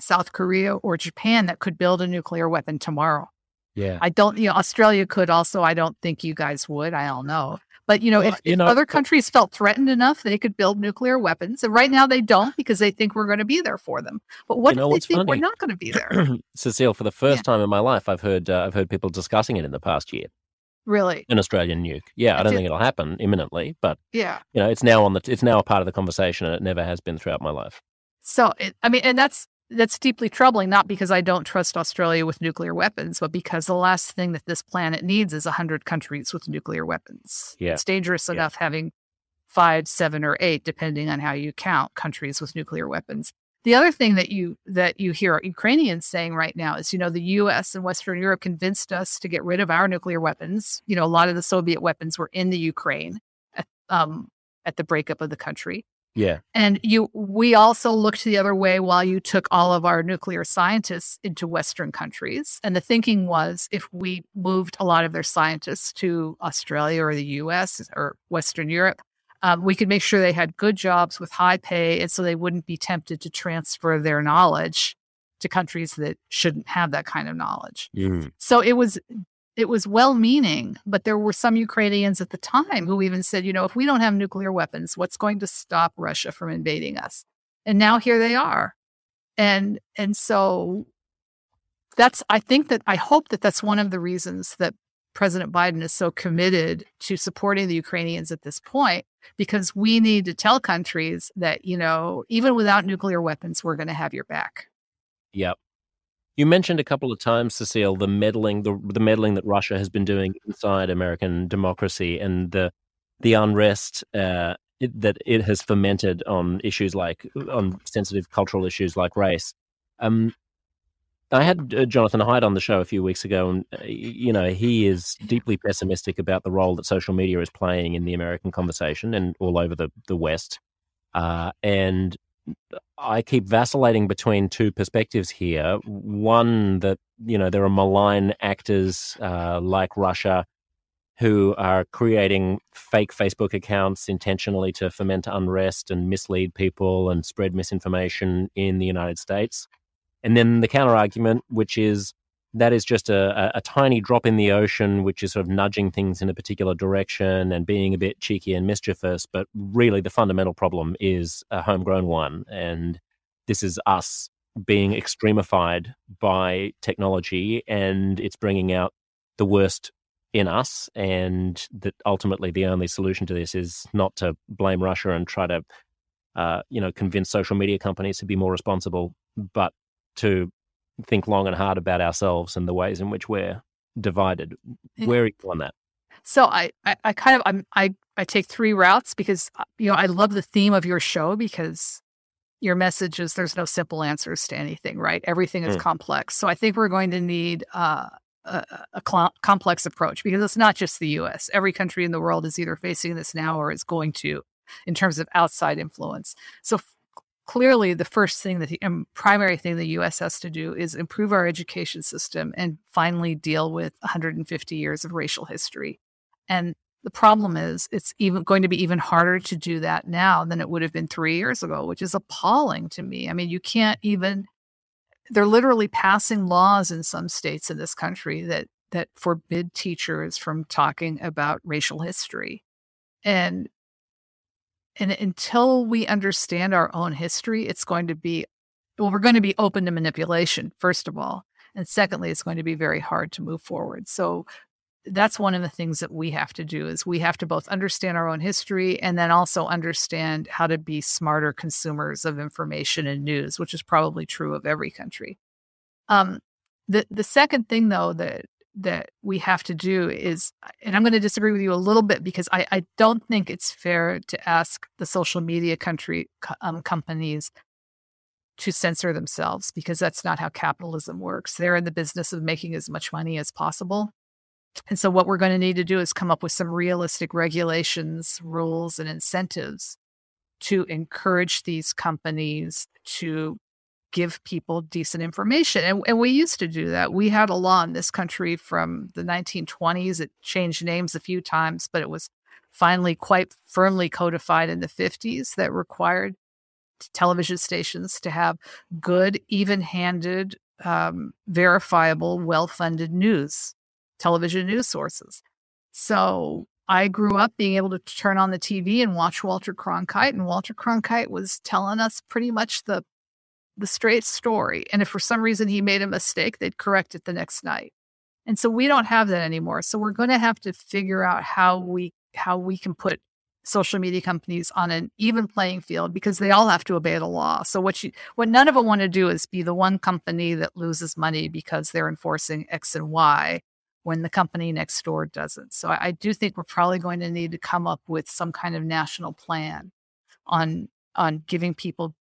Speaker 2: South Korea or Japan that could build a nuclear weapon tomorrow.
Speaker 1: Yeah.
Speaker 2: I don't, you know, Australia could also. I don't think you guys would. I don't know. But, you know, well, if, you if know, other countries felt threatened enough, they could build nuclear weapons. And right now they don't because they think we're going to be there for them. But what you know, if they think funny? we're not going to be there?
Speaker 1: Cecile, for the first yeah. time in my life, I've heard uh, I've heard people discussing it in the past year.
Speaker 2: Really?
Speaker 1: An Australian nuke. Yeah, I, I don't did. think it'll happen imminently, but
Speaker 2: yeah,
Speaker 1: you know, it's now on the it's now a part of the conversation, and it never has been throughout my life.
Speaker 2: So, it, I mean, and that's that's deeply troubling, not because I don't trust Australia with nuclear weapons, but because the last thing that this planet needs is 100 countries with nuclear weapons.
Speaker 1: Yeah.
Speaker 2: It's dangerous yeah. enough having five, seven, or eight, depending on how you count, countries with nuclear weapons. The other thing that you that you hear Ukrainians saying right now is, you know, the U.S. and Western Europe convinced us to get rid of our nuclear weapons. You know, a lot of the Soviet weapons were in the Ukraine at, um, at the breakup of the country.
Speaker 1: Yeah.
Speaker 2: And you we also looked the other way while you took all of our nuclear scientists into western countries. And the thinking was if we moved a lot of their scientists to Australia or the US or Western Europe, um, we could make sure they had good jobs with high pay and so they wouldn't be tempted to transfer their knowledge to countries that shouldn't have that kind of knowledge.
Speaker 1: Mm.
Speaker 2: So it was it was well meaning, but there were some Ukrainians at the time who even said, you know, if we don't have nuclear weapons, what's going to stop Russia from invading us? And now here they are. And and so that's I think that I hope that that's one of the reasons that President Biden is so committed to supporting the Ukrainians at this point because we need to tell countries that, you know, even without nuclear weapons, we're going to have your back.
Speaker 1: Yep. You mentioned a couple of times, Cecile, the meddling, the, the meddling that Russia has been doing inside American democracy and the the unrest uh, it, that it has fomented on issues like on sensitive cultural issues like race. Um, I had uh, Jonathan Haidt on the show a few weeks ago, and uh, you know he is deeply pessimistic about the role that social media is playing in the American conversation and all over the the West. Uh, and I keep vacillating between two perspectives here. One that you know there are malign actors uh, like Russia who are creating fake Facebook accounts intentionally to foment unrest and mislead people and spread misinformation in the United States. And then the counter argument, which is that is just a, a, a, tiny drop in the ocean, which is sort of nudging things in a particular direction and being a bit cheeky and mischievous. But really, the fundamental problem is a homegrown one. And this is us being extremified by technology, and it's bringing out the worst in us. And that ultimately, the only solution to this is not to blame Russia and try to, uh, you know, convince social media companies to be more responsible, but to think long and hard about ourselves and the ways in which we're divided. Where are you on that?
Speaker 2: So I, I, I kind of I'm, I I take three routes because uh, you know I love the theme of your show because your message is there's no simple answers to anything, right? Everything is mm. complex. So I think we're going to need uh, a, a cl- complex approach because it's not just the U.S. Every country in the world is either facing this now or is going to, in terms of outside influence. So clearly the first thing that the um, primary thing the US has to do is improve our education system and finally deal with 150 years of racial history. And the problem is it's even going to be even harder to do that now than it would have been 3 years ago, which is appalling to me. I mean, you can't even they're literally passing laws in some states in this country that that forbid teachers from talking about racial history. And and until we understand our own history, it's going to be, well, we're going to be open to manipulation, first of all. And secondly, it's going to be very hard to move forward. So that's one of the things that we have to do is we have to both understand our own history and then also understand how to be smarter consumers of information and news, which is probably true of every country. Um, the the second thing though that that we have to do is, and I'm going to disagree with you a little bit because I, I don't think it's fair to ask the social media country um, companies to censor themselves because that's not how capitalism works. They're in the business of making as much money as possible. And so, what we're going to need to do is come up with some realistic regulations, rules, and incentives to encourage these companies to give people decent information. And, and we used to do that. We had a law in this country from the 1920s. It changed names a few times, but it was finally quite firmly codified in the 50s that required television stations to have good, even handed, um, verifiable, well funded news, television news sources. So I grew up being able to turn on the TV and watch Walter Cronkite, and Walter Cronkite was telling us pretty much the the straight story. And if for some reason he made a mistake, they'd correct it the next night. And so we don't have that anymore. So we're going to have to figure out how we how we can put social media companies on an even playing field because they all have to obey the law. So what you what none of them want to do is be the one company that loses money because they're enforcing X and Y when the company next door doesn't. So I, I do think we're probably going to need to come up with some kind of national plan on on giving people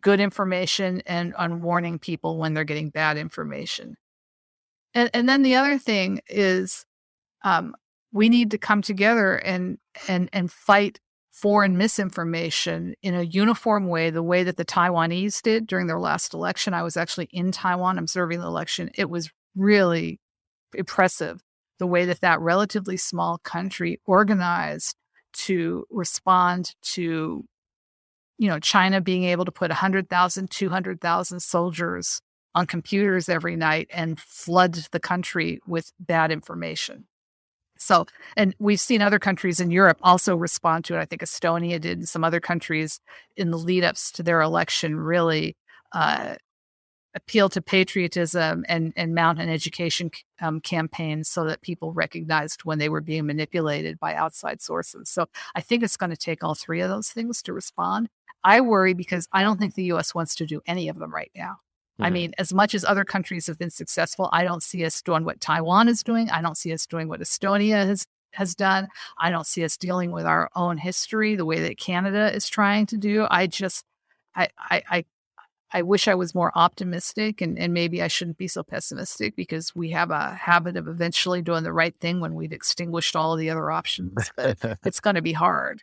Speaker 2: good information and on warning people when they're getting bad information. And, and then the other thing is um, we need to come together and, and, and fight foreign misinformation in a uniform way, the way that the Taiwanese did during their last election. I was actually in Taiwan observing the election. It was really impressive the way that that relatively small country organized to respond to you know, China being able to put 100,000, 200,000 soldiers on computers every night and flood the country with bad information. So, and we've seen other countries in Europe also respond to it. I think Estonia did, and some other countries in the lead ups to their election really uh, appeal to patriotism and, and mount an education um, campaign so that people recognized when they were being manipulated by outside sources. So I think it's going to take all three of those things to respond. I worry because I don't think the US wants to do any of them right now. Mm-hmm. I mean, as much as other countries have been successful, I don't see us doing what Taiwan is doing. I don't see us doing what Estonia has has done. I don't see us dealing with our own history the way that Canada is trying to do. I just I I, I I wish I was more optimistic and, and maybe I shouldn't be so pessimistic because we have a habit of eventually doing the right thing when we've extinguished all of the other options. But it's going to be hard.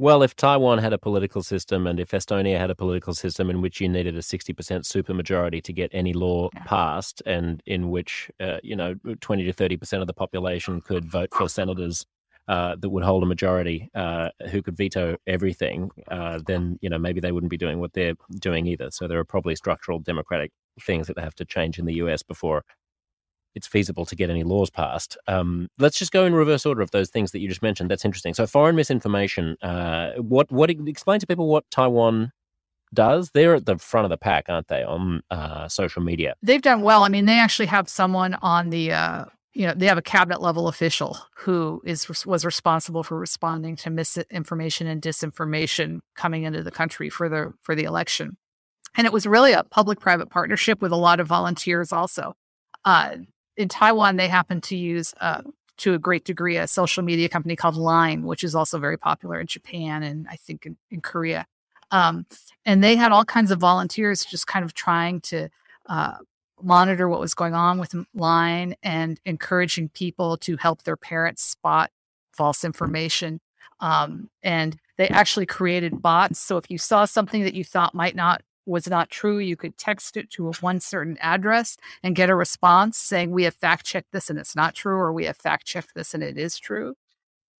Speaker 1: Well, if Taiwan had a political system and if Estonia had a political system in which you needed a 60% supermajority to get any law yeah. passed and in which, uh, you know, 20 to 30% of the population could vote for senators uh, that would hold a majority uh, who could veto everything, uh, then you know maybe they wouldn't be doing what they're doing either. So there are probably structural democratic things that they have to change in the US before it's feasible to get any laws passed. Um, let's just go in reverse order of those things that you just mentioned. That's interesting. So foreign misinformation. Uh, what what explain to people what Taiwan does. They're at the front of the pack, aren't they, on uh, social media?
Speaker 2: They've done well. I mean, they actually have someone on the uh, you know they have a cabinet level official who is was responsible for responding to misinformation and disinformation coming into the country for the for the election and it was really a public private partnership with a lot of volunteers also uh, in taiwan they happen to use uh, to a great degree a social media company called line which is also very popular in japan and i think in, in korea um, and they had all kinds of volunteers just kind of trying to uh, monitor what was going on with line and encouraging people to help their parents spot false information. Um, and they actually created bots. So if you saw something that you thought might not was not true, you could text it to a one certain address and get a response saying, We have fact checked this and it's not true, or we have fact checked this and it is true.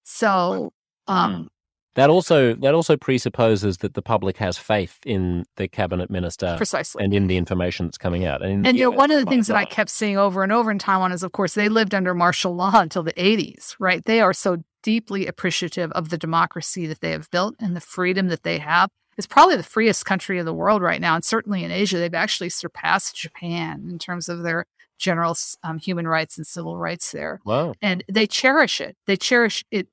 Speaker 2: So um,
Speaker 1: that also that also presupposes that the public has faith in the cabinet minister
Speaker 2: precisely
Speaker 1: and in the information that's coming out.
Speaker 2: And, and you know, one of the things that I kept seeing over and over in Taiwan is, of course, they lived under martial law until the 80s, right? They are so deeply appreciative of the democracy that they have built and the freedom that they have. It's probably the freest country in the world right now, and certainly in Asia, they've actually surpassed Japan in terms of their general um, human rights and civil rights there.
Speaker 1: Wow!
Speaker 2: And they cherish it. They cherish it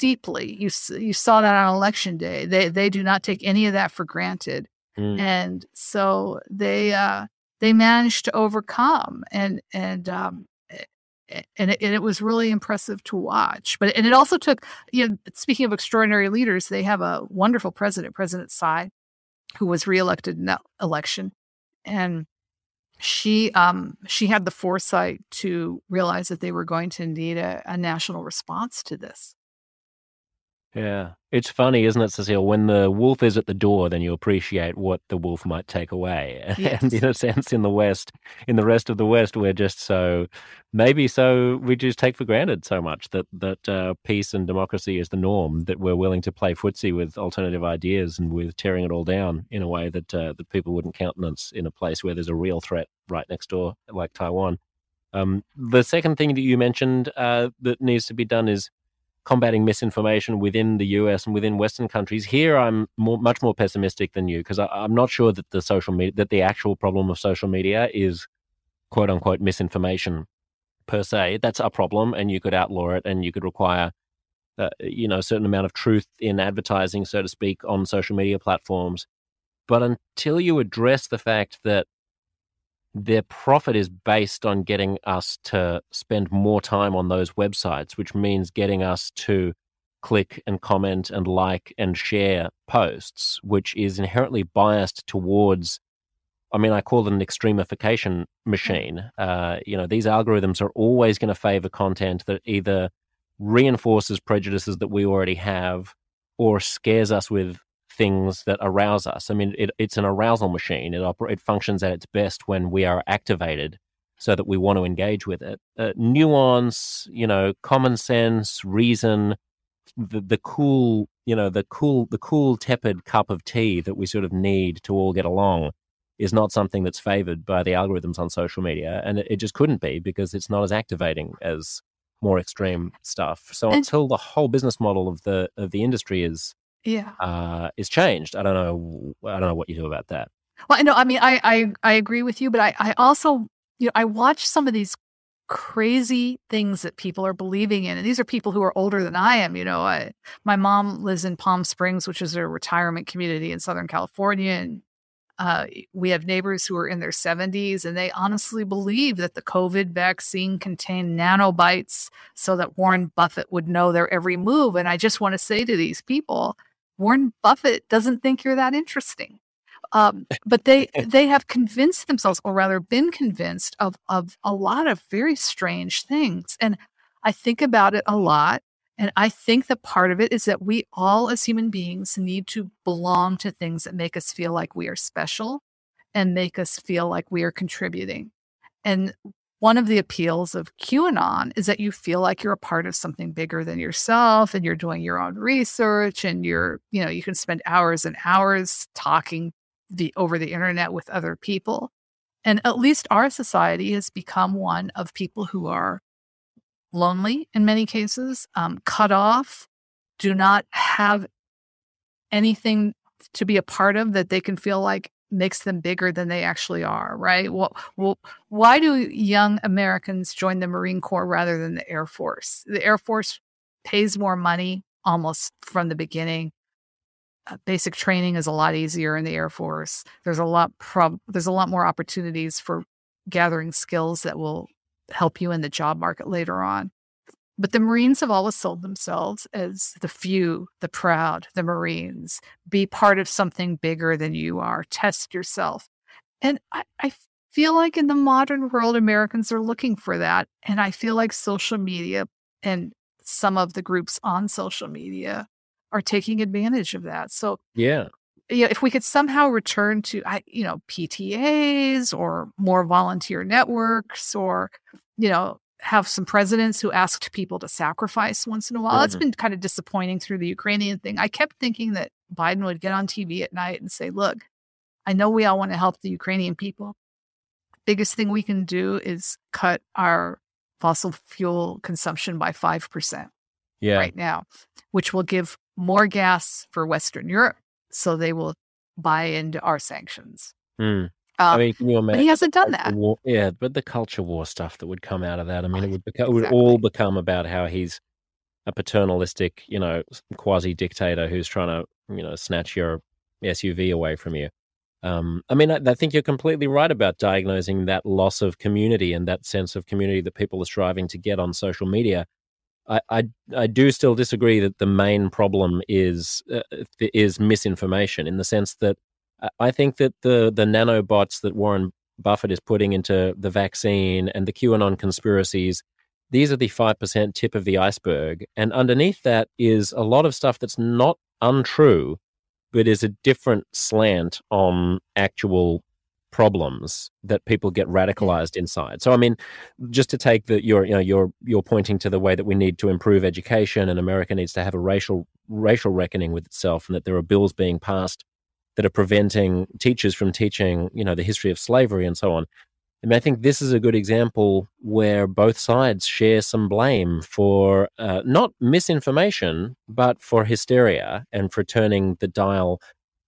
Speaker 2: deeply. You you saw that on election day. They they do not take any of that for granted, mm. and so they uh, they managed to overcome and and um, and it, and it was really impressive to watch. But and it also took you know speaking of extraordinary leaders, they have a wonderful president, President Tsai, who was reelected in that election, and she um she had the foresight to realize that they were going to need a, a national response to this
Speaker 1: yeah. It's funny, isn't it, Cecile? When the wolf is at the door, then you appreciate what the wolf might take away. Yes. And in a sense, in the West, in the rest of the West, we're just so, maybe so, we just take for granted so much that, that uh, peace and democracy is the norm, that we're willing to play footsie with alternative ideas and with tearing it all down in a way that, uh, that people wouldn't countenance in a place where there's a real threat right next door, like Taiwan. Um, the second thing that you mentioned uh, that needs to be done is combating misinformation within the US and within Western countries. Here, I'm more, much more pessimistic than you because I'm not sure that the social media, that the actual problem of social media is quote unquote misinformation per se. That's a problem, and you could outlaw it, and you could require, uh, you know, a certain amount of truth in advertising, so to speak, on social media platforms. But until you address the fact that their profit is based on getting us to spend more time on those websites, which means getting us to click and comment and like and share posts, which is inherently biased towards. I mean, I call it an extremification machine. Uh, you know, these algorithms are always going to favor content that either reinforces prejudices that we already have or scares us with things that arouse us. I mean, it, it's an arousal machine. It, oper- it functions at its best when we are activated so that we want to engage with it. Uh, nuance, you know, common sense, reason, the, the cool, you know, the cool, the cool tepid cup of tea that we sort of need to all get along is not something that's favored by the algorithms on social media, and it, it just couldn't be because it's not as activating as more extreme stuff. So until the whole business model of the of the industry is
Speaker 2: Yeah.
Speaker 1: uh, is changed, I don't know. I don't know what you do about that.
Speaker 2: Well, I know. I mean, I, I I agree with you, but I I also you know I watch some of these crazy things that people are believing in, and these are people who are older than I am. You know, I, my mom lives in Palm Springs, which is a retirement community in Southern California, and uh, we have neighbors who are in their 70s, and they honestly believe that the COVID vaccine contained nanobots so that Warren Buffett would know their every move. And I just want to say to these people, Warren Buffett doesn't think you're that interesting um, but they they have convinced themselves, or rather, been convinced of of a lot of very strange things. And I think about it a lot, and I think that part of it is that we all, as human beings, need to belong to things that make us feel like we are special, and make us feel like we are contributing. And one of the appeals of QAnon is that you feel like you're a part of something bigger than yourself and you're doing your own research and you're, you know, you can spend hours and hours talking the over the internet with other people. And at least our society has become one of people who are lonely in many cases, um, cut off, do not have anything to be a part of that they can feel like makes them bigger than they actually are, right? Well, well, why do young Americans join the Marine Corps rather than the Air Force? The Air Force pays more money almost from the beginning. Uh, basic training is a lot easier in the Air Force. There's a lot prob- there's a lot more opportunities for gathering skills that will help you in the job market later on. But the Marines have always sold themselves as the few, the proud, the Marines. Be part of something bigger than you are. Test yourself. And I, I feel like in the modern world, Americans are looking for that. And I feel like social media and some of the groups on social media are taking advantage of that. So
Speaker 1: Yeah,
Speaker 2: know, if we could somehow return to, I, you know, PTAs or more volunteer networks, or you know, have some presidents who asked people to sacrifice once in a while. That's
Speaker 1: Mhm.
Speaker 2: been kind of disappointing through the Ukrainian thing. I kept thinking that Biden would get on TV at night and say, "Look, I know we all want to help the Ukrainian people. Biggest thing we can do is cut our fossil fuel consumption by five percent."
Speaker 1: yeah.
Speaker 2: right now, which will give more gas for Western Europe. So they will buy into our sanctions.
Speaker 1: Mm.
Speaker 2: Uh,
Speaker 1: I mean, can you imagine?
Speaker 2: he hasn't done that.
Speaker 1: war- yeah, but the culture war stuff that would come out of that. I mean, it would become, it would all become about how he's a paternalistic, you know, quasi dictator who's trying to, you know, snatch your SUV away from you. Um, I mean, I, I think you're completely right about diagnosing that loss of community and that sense of community that people are striving to get on social media. I, I, I do still disagree that the main problem is uh, is misinformation in the sense that I- think that the the nanobots that Warren Buffett is putting into the vaccine and the QAnon conspiracies, these are the five percent tip of the iceberg, and underneath that is a lot of stuff that's not untrue, but is a different slant on actual problems that people get radicalized inside. So I mean, just to take the you're you know you're you're pointing to the way that we need to improve education and America needs to have a racial racial reckoning with itself and that there are bills being passed that are preventing teachers from teaching, you know, the history of slavery and so on. I mean, I think this is a good example where both sides share some blame for uh, not misinformation, but for hysteria and for turning the dial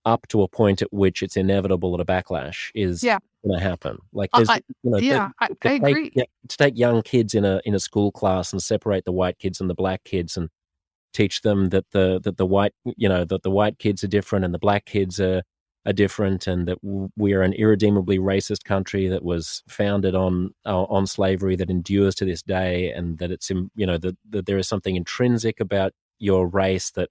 Speaker 1: up to a point at which it's inevitable that a backlash is
Speaker 2: Yeah.
Speaker 1: going to happen. Like, there's,
Speaker 2: I-
Speaker 1: you know,
Speaker 2: yeah, I, I
Speaker 1: take,
Speaker 2: agree.
Speaker 1: yeah, to take young kids in a in a school class and separate the white kids and the black kids and teach them that the that the white you know that the white kids are different and the black kids are are different and that we are an irredeemably racist country that was founded on uh, on slavery that endures to this day and that it's you know that, that there is something intrinsic about your race that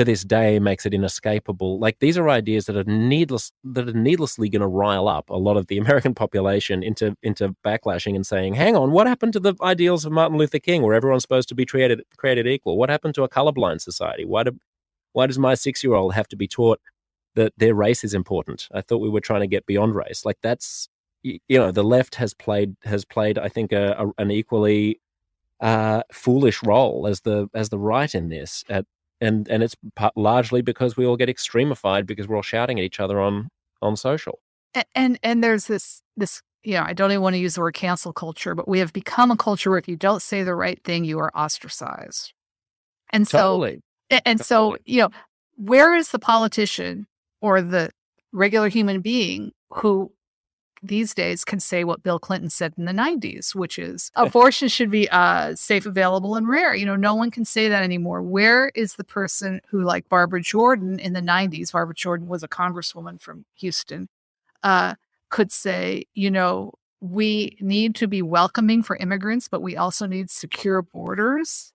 Speaker 1: to this day makes it inescapable. Like these are ideas that are needless that are needlessly going to rile up a lot of the American population into into backlashing and saying, "Hang on, what happened to the ideals of Martin Luther King, where everyone's supposed to be created created equal? What happened to a colorblind society? Why do why does my six year old have to be taught that their race is important? I thought we were trying to get beyond race. Like that's you know the left has played has played I think a, a, an equally uh, foolish role as the as the right in this at and and it's part, largely because we all get extremified because we're all shouting at each other on on social.
Speaker 2: And, and and there's this this you know I don't even want to use the word cancel culture, but we have become a culture where if you don't say the right thing, you are ostracized. And so
Speaker 1: totally.
Speaker 2: and so you know where is the politician or the regular human being who these days can say what Bill Clinton said in the 90s, which is abortion should be uh, safe, available, and rare. You know, no one can say that anymore. Where is the person who, like Barbara Jordan in the 90s, Barbara Jordan was a congresswoman from Houston, uh, could say, you know, we need to be welcoming for immigrants, but we also need secure borders.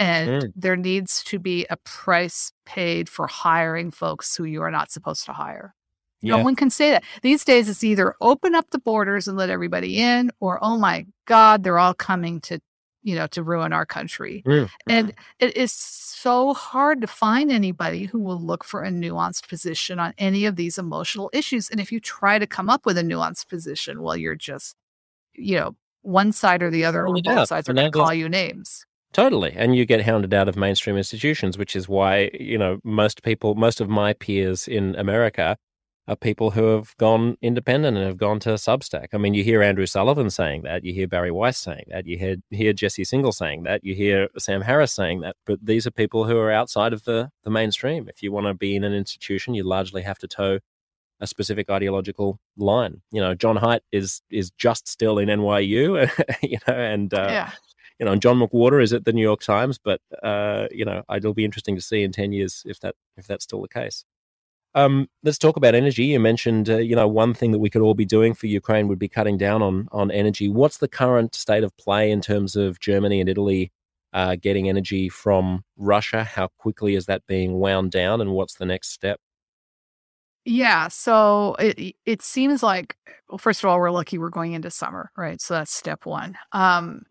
Speaker 2: And mm. there needs to be a price paid for hiring folks who you are not supposed to hire. Yeah. No one can say that. These days, it's either open up the borders and let everybody in, or oh my God, they're all coming to, you know, to ruin our country. Mm. And it is so hard to find anybody who will look for a nuanced position on any of these emotional issues. And if you try to come up with a nuanced position, well, you're just, you know, one side or the other, or both sides are going to call you names.
Speaker 1: Totally. And you get hounded out of mainstream institutions, which is why, you know, most people, most of my peers in America are people who have gone independent and have gone to Substack. I mean, you hear Andrew Sullivan saying that, you hear Bari Weiss saying that, you hear, hear Jesse Singal saying that, you hear Sam Harris saying that, but these are people who are outside of the, the mainstream. If you want to be in an institution, you largely have to toe a specific ideological line. You know, Jon Haidt is is just still in NYU, you know, and uh, yeah. you know, and John McWhorter is at the New York Times, but uh, you know, it'll be interesting to see in ten years if that if that's still the case. Um, let's talk about energy. You mentioned, uh, you know, one thing that we could all be doing for Ukraine would be cutting down on on energy. What's the current state of play in terms of Germany and Italy uh, getting energy from Russia? How quickly is that being wound down, and what's the next step?
Speaker 2: Yeah, so it it seems like well, first of all, we're lucky we're going into summer, right? So that's step one. Um,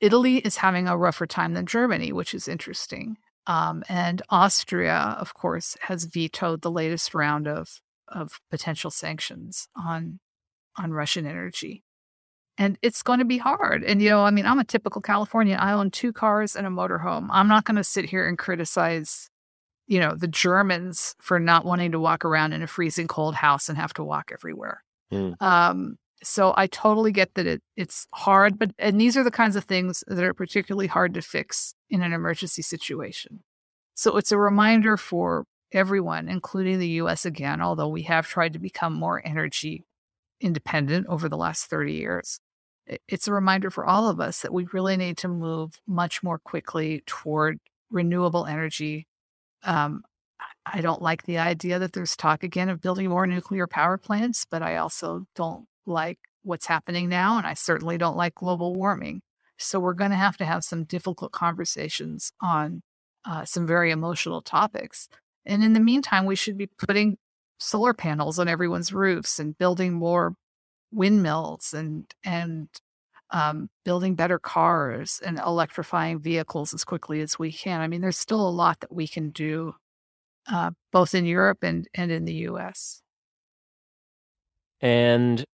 Speaker 2: Italy is having a rougher time than Germany, which is interesting. Um, and Austria, of course, has vetoed the latest round of of potential sanctions on on Russian energy. And it's going to be hard. And you know, I mean, I'm a typical Californian. I own two cars and a motorhome. I'm not going to sit here and criticize, you know, the Germans for not wanting to walk around in a freezing cold house and have to walk everywhere. Mm. Um, so I totally get that it it's hard, but and these are the kinds of things that are particularly hard to fix in an emergency situation. So it's a reminder for everyone, including the US again, although we have tried to become more energy independent over the last 30 years. It's a reminder for all of us that we really need to move much more quickly toward renewable energy. Um, I don't like the idea that there's talk again of building more nuclear power plants, but I also don't like what's happening now. And I certainly don't like global warming. So we're going to have to have some difficult conversations on uh, some very emotional topics. And in the meantime, we should be putting solar panels on everyone's roofs and building more windmills and and um, building better cars and electrifying vehicles as quickly as we can. I mean, there's still a lot that we can do, uh, both in Europe and and in the U.S.
Speaker 1: And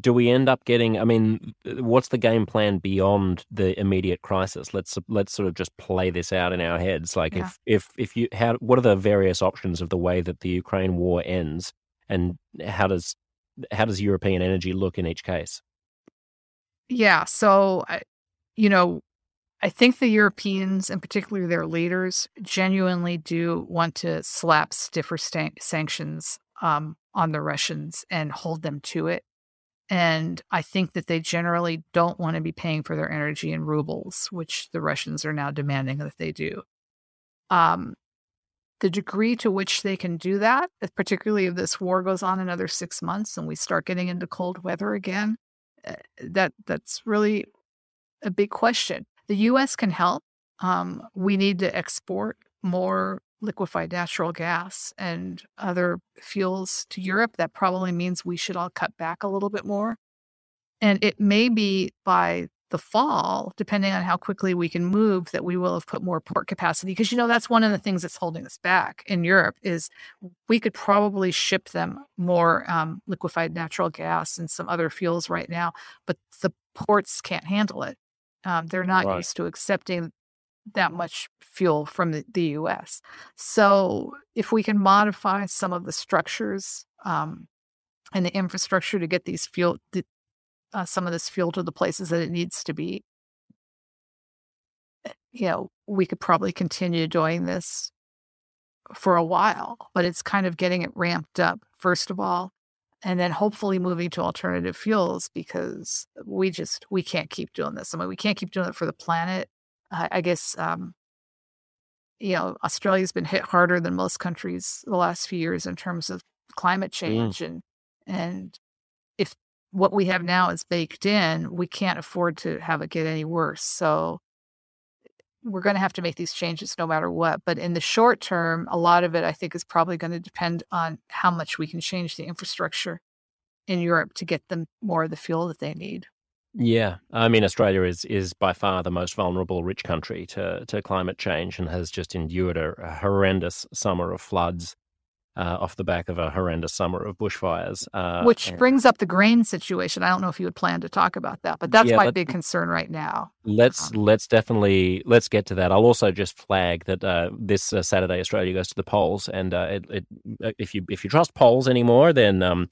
Speaker 1: do we end up getting i mean uh, what's the game plan beyond the immediate crisis? Let's let's sort of just play this out in our heads. Like yeah. if if if you how what are the various options of the way that the ukraine war ends? And how does how does european energy look in each case?
Speaker 2: Yeah so you know i think the europeans and particularly their leaders genuinely do want to slap stiffer st- sanctions um, on the russians and hold them to it and I think that they generally don't want to be paying for their energy in rubles, which the Russians are now demanding that they do. Um, the degree to which they can do that, particularly if this war goes on another six months and we start getting into cold weather again, eh, that that's really a big question. The U.S. can help. Um, we need to export more liquefied natural gas and other fuels to Europe, that probably means we should all cut back a little bit more. And it may be by the fall, depending on how quickly we can move, that we will have put more port capacity. Because you know that's one of the things that's holding us back in Europe is we could probably ship them more um, liquefied natural gas and some other fuels right now, but the ports can't handle it. Um, they're not right. used to accepting that much fuel from the, the US. So if we can modify some of the structures um, and the infrastructure to get these fuel, uh, some of this fuel to the places that it needs to be, eh, you know, we could probably continue doing this for a while, but it's kind of getting it ramped up, first of all, and then hopefully moving to alternative fuels because we just we can't keep doing this. I mean, we can't keep doing it for the planet. I, I guess um, you know Australia's been hit harder than most countries the last few years in terms of climate mm. change, mm. and and if what we have now is baked in, we can't afford to have it get any worse. So we're going to have to make these changes no matter what. But in the short term, a lot of it, I think, is probably going to depend on how much we can change the infrastructure in Europe to get them more of the fuel that they need.
Speaker 1: Yeah, I mean, Australia is is by far the most vulnerable rich country to to climate change and has just endured a, a horrendous summer of floods uh, off the back of a horrendous summer of bushfires.
Speaker 2: Uh, Which brings up the grain situation. I don't know if you would plan to talk about that, but that's yeah, my big concern right now.
Speaker 1: Let's um, let's definitely let's get to that. I'll also just flag that uh, this uh, Saturday Australia goes to the polls, and uh, it, it, uh, if you if you trust polls anymore, then um,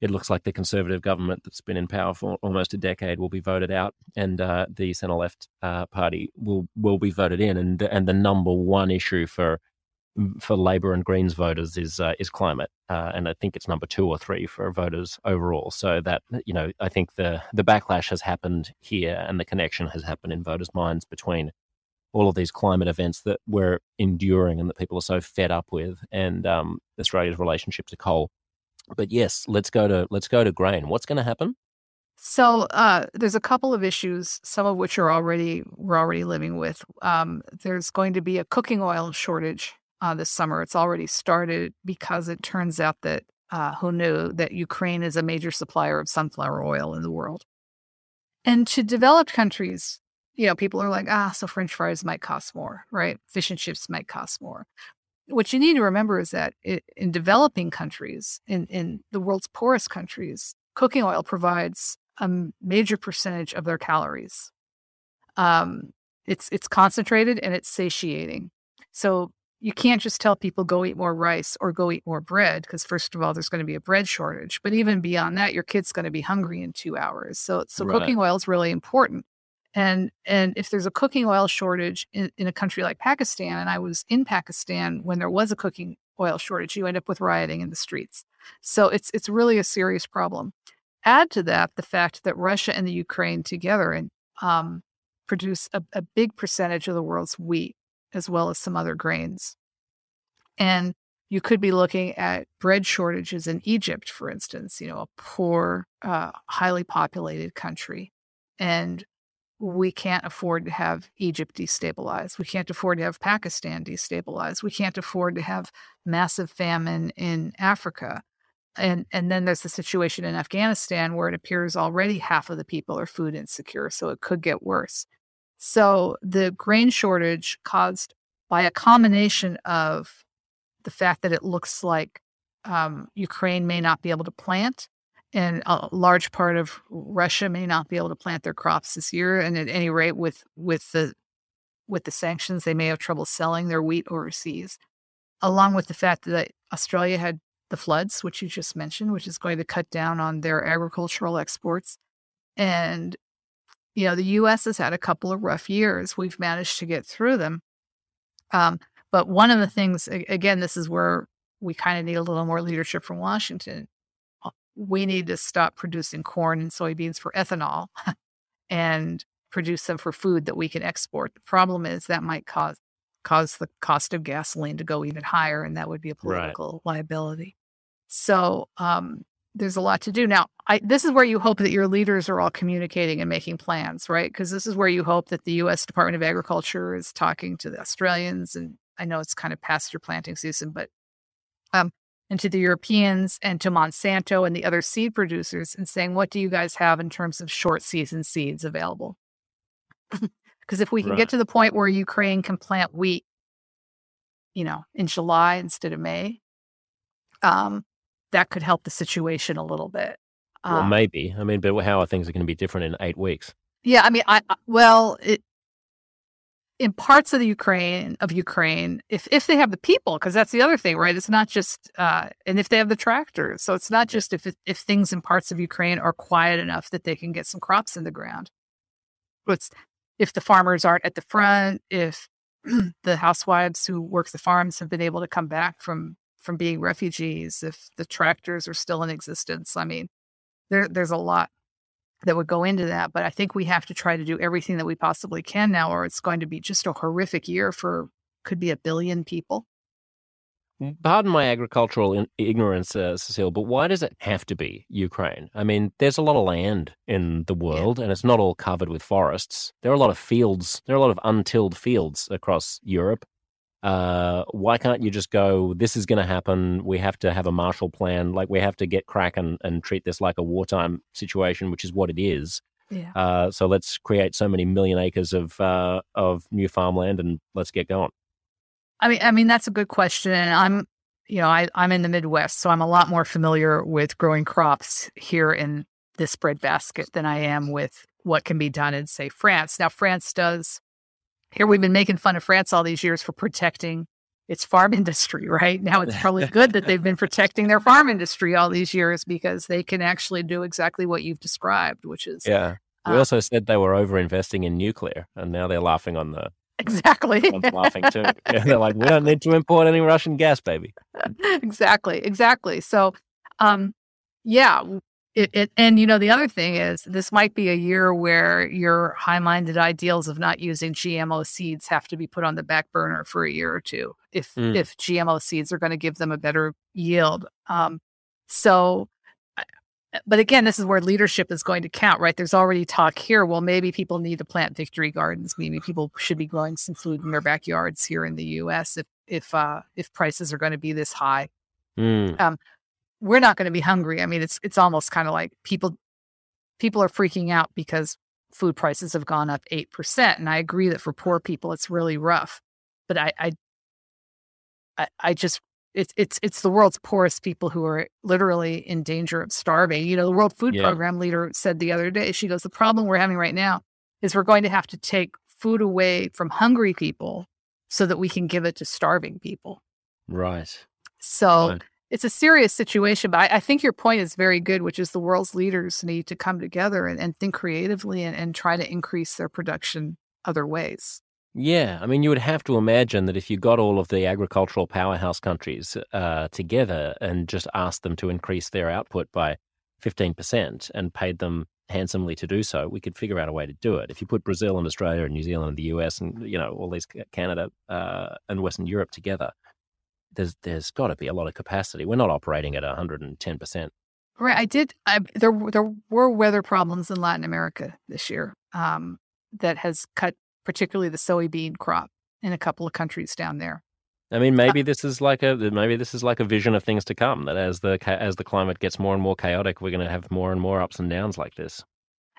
Speaker 1: it looks like the Conservative government that's been in power for almost a decade will be voted out, and the centre left party will will be voted in, and and the number one issue for for Labor and Greens voters is uh, is climate, uh, and I think it's number two or three for voters overall. So that you know, I think the the backlash has happened here, and the connection has happened in voters' minds between all of these climate events that we're enduring and that people are so fed up with, and um, Australia's relationship to coal. But yes, let's go to let's go to grain. What's going to happen?
Speaker 2: So uh, there's a couple of issues, some of which are already we're already living with. Um, there's going to be a cooking oil shortage uh, this summer. It's already started because it turns out that uh, who knew that Ukraine is a major supplier of sunflower oil in the world. And to developed countries, you know, people are like, ah, so French fries might cost more, right? Fish and chips might cost more. What you need to remember is that it, in developing countries, in, in the world's poorest countries, cooking oil provides a major percentage of their calories. Um, it's it's concentrated and it's satiating. So you can't just tell people go eat more rice or go eat more bread because first of all there's going to be a bread shortage but even beyond that your kid's going to be hungry in two hours so so right. cooking oil is really important and and if there's a cooking oil shortage in, in a country like pakistan and i was in pakistan when there was a cooking oil shortage you end up with rioting in the streets so it's it's really a serious problem add to that the fact that russia and the ukraine together and um, produce a, a big percentage of the world's wheat as well as some other grains. And you could be looking at bread shortages in Egypt, for instance, you know, a poor, uh, highly populated country. And we can't afford to have Egypt destabilized. We can't afford to have Pakistan destabilized. We can't afford to have massive famine in Africa. And, and then there's the situation in Afghanistan where it appears already half of the people are food insecure. So it could get worse. So the grain shortage caused by a combination of the fact that it looks like um, Ukraine may not be able to plant, and a large part of Russia may not be able to plant their crops this year. And at any rate, with with the with the sanctions, they may have trouble selling their wheat overseas. Along with the fact that Australia had the floods, which you just mentioned, which is going to cut down on their agricultural exports. And you know, the U.S. has had a couple of rough years. We've managed to get through them. Um, but one of the things, again, this is where we kind of need a little more leadership from Washington. We need to stop producing corn and soybeans for ethanol and produce them for food that we can export. The problem is that might cause cause the cost of gasoline to go even higher, and that would be a political right. liability. So um, there's a lot to do. Now, I, this is where you hope that your leaders are all communicating and making plans, right? Because this is where you hope that the U.S. Department of Agriculture is talking to the Australians, and I know it's kind of past your planting season, but um, and to the Europeans and to Monsanto and the other seed producers, and saying, what do you guys have in terms of short season seeds available? Because if we can right. get to the point where Ukraine can plant wheat, you know, in July instead of May, um, that could help the situation a little bit.
Speaker 1: Well, um, maybe. I mean, but how are things going to be different in eight weeks?
Speaker 2: Yeah, I mean, I, I well, it in parts of the Ukraine of Ukraine, if if they have the people, because that's the other thing, right? It's not just uh, and if they have the tractors, so it's not just if if things in parts of Ukraine are quiet enough that they can get some crops in the ground. It's if the farmers aren't at the front, if the housewives who work the farms have been able to come back from from being refugees, if the tractors are still in existence. I mean, there there's a lot that would go into that. But I think we have to try to do everything that we possibly can now, or it's going to be just a horrific year for could be a billion people.
Speaker 1: Pardon my agricultural in- ignorance, uh, Cecile, but why does it have to be Ukraine? I mean, there's a lot of land in the world, yeah. and it's not all covered with forests. There are a lot of fields. There are a lot of untilled fields across Europe. Uh, why can't you just go? This is going to happen. We have to have a Marshall Plan. Like we have to get cracking and treat this like a wartime situation, which is what it is.
Speaker 2: Yeah.
Speaker 1: Uh, so let's create so many million acres of uh, of new farmland and let's get going.
Speaker 2: I mean, I mean that's a good question. I'm, you know, I, I'm in the Midwest, so I'm a lot more familiar with growing crops here in this breadbasket than I am with what can be done in, say, France. Now, France does. Here, we've been making fun of France all these years for protecting its farm industry, right? Now it's probably good that they've been protecting their farm industry all these years because they can actually do exactly what you've described, which is
Speaker 1: yeah. We uh, also said they were over investing in nuclear, and now they're laughing on the
Speaker 2: Exactly.
Speaker 1: Laughing too. Yeah, they're like, we don't need to import any Russian gas, baby.
Speaker 2: exactly. Exactly. So, um, yeah. It, it, and you know the other thing is this might be a year where your high-minded ideals of not using GMO seeds have to be put on the back burner for a year or two if mm. if GMO seeds are going to give them a better yield. Um, so but again, this is where leadership is going to count, right? There's already talk here. Well, maybe people need to plant victory gardens. Maybe people should be growing some food in their backyards here in the U.S. if if uh, if prices are going to be this high. Mm. Um, we're not going to be hungry. I mean, it's it's almost kind of like people people are freaking out because food prices have gone up eight percent, and I agree that for poor people it's really rough. But I I I, I just it's it's it's the world's poorest people who are literally in danger of starving. You know, the World Food yeah. Program leader said the other day, she goes, the problem we're having right now is we're going to have to take food away from hungry people so that we can give it to starving people.
Speaker 1: Right.
Speaker 2: So right. It's a serious situation, but I, I, think your point is very good, which is the world's leaders need to come together and, and think creatively and, and try to increase their production other ways.
Speaker 1: Yeah, I mean, you would have to imagine that if you got all of the agricultural powerhouse countries uh, together and just asked them to increase their output by 15% and paid them handsomely to do so, we could figure out a way to do it. If you put Brazil and Australia and New Zealand and the US and, you know, all these Canada uh, and Western Europe together, there's there's got to be a lot of capacity. We're not operating at 110%.
Speaker 2: Right. I did. I, there, there were weather problems in Latin America this year um, that has cut particularly the soybean crop in a couple of countries down there.
Speaker 1: I mean, maybe this is like a maybe this is like a vision of things to come. That as the as the climate gets more and more chaotic, we're going to have more and more ups and downs like this.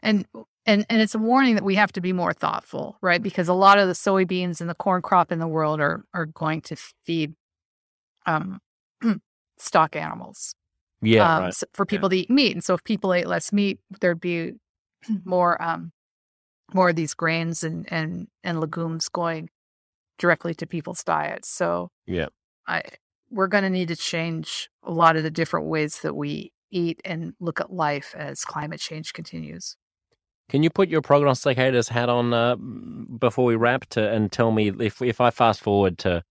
Speaker 2: And and and it's a warning that we have to be more thoughtful, right? Because a lot of the soybeans and the corn crop in the world are are going to feed um, stock animals.
Speaker 1: Yeah, um, right.
Speaker 2: for people yeah. to eat meat, and so if people ate less meat, there'd be more um, more of these grains and and and legumes going directly to people's diets. So
Speaker 1: yeah,
Speaker 2: I we're going to need to change a lot of the different ways that we eat and look at life as climate change continues.
Speaker 1: Can you put your prognosticator's hat on uh, before we wrap to and tell me if if I fast forward to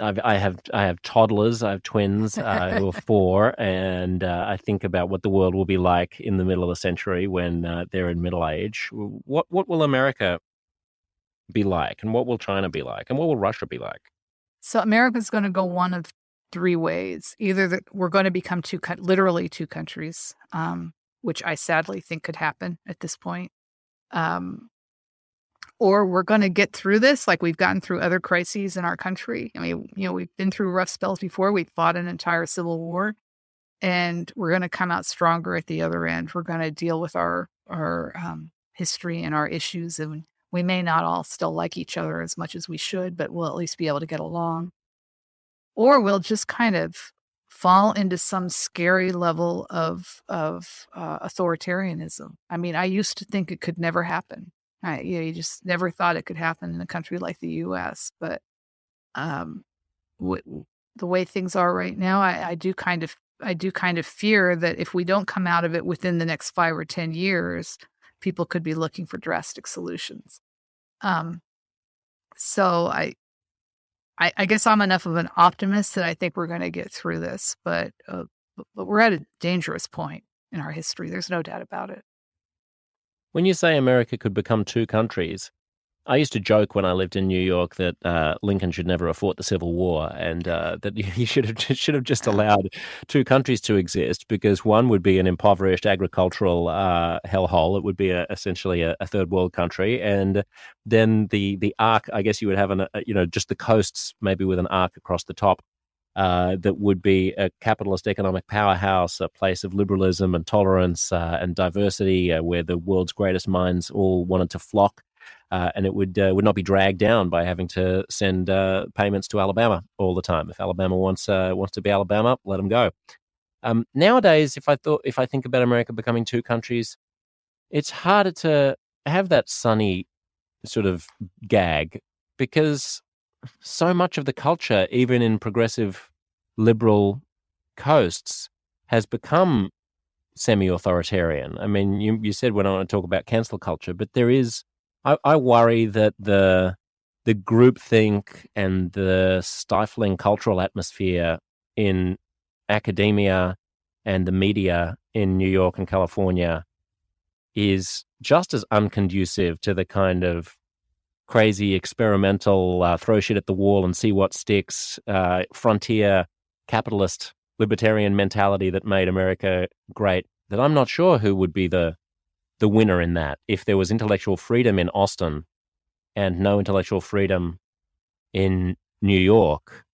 Speaker 1: I've, I have I have toddlers. I have twins uh, who are four, and uh, I think about what the world will be like in the middle of the century when uh, they're in middle age. What what will America be like, and what will China be like, and what will Russia be like?
Speaker 2: So America's going to go one of three ways. Either that we're going to become two, literally two countries, um, which I sadly think could happen at this point. Um, or we're going to get through this like we've gotten through other crises in our country. I mean, you know, we've been through rough spells before. We fought an entire civil war and we're going to come out stronger at the other end. We're going to deal with our our um, history and our issues and we may not all still like each other as much as we should, but we'll at least be able to get along. Or we'll just kind of fall into some scary level of of uh, authoritarianism. I mean, I used to think it could never happen. I, you know, you just never thought it could happen in a country like the U.S. But um, w- the way things are right now, I, I do kind of I do kind of fear that if we don't come out of it within the next five or ten years, people could be looking for drastic solutions. Um, so I, I, I guess I'm enough of an optimist that I think we're going to get through this, but, uh, but we're at a dangerous point in our history. There's no doubt about it.
Speaker 1: When you say America could become two countries, I used to joke when I lived in New York that uh, Lincoln should never have fought the Civil War, and uh, that he should have should have just allowed two countries to exist because one would be an impoverished agricultural uh, hellhole; it would be a, essentially a, a, third world country, and then the the arc, I guess you would have an you know just the coasts maybe with an arc across the top. Uh, that would be a capitalist economic powerhouse, a place of liberalism and tolerance uh, and diversity, uh, where the world's greatest minds all wanted to flock uh, and it would uh, would not be dragged down by having to send uh, payments to Alabama all the time. If Alabama wants wants to be Alabama, let them go. Um, nowadays, if I thought if I think about America becoming two countries, it's harder to have that sunny sort of gag because so much of the culture, even in progressive liberal coasts, has become semi-authoritarian. I mean, you you said we don't want to talk about cancel culture, but there is I, I worry that the the groupthink and the stifling cultural atmosphere in academia and the media in New York and California is just as unconducive to the kind of crazy experimental uh, throw shit at the wall and see what sticks uh, frontier capitalist libertarian mentality that made America great that I'm not sure who would be the the winner in that. If there was intellectual freedom in Austin and no intellectual freedom in New York,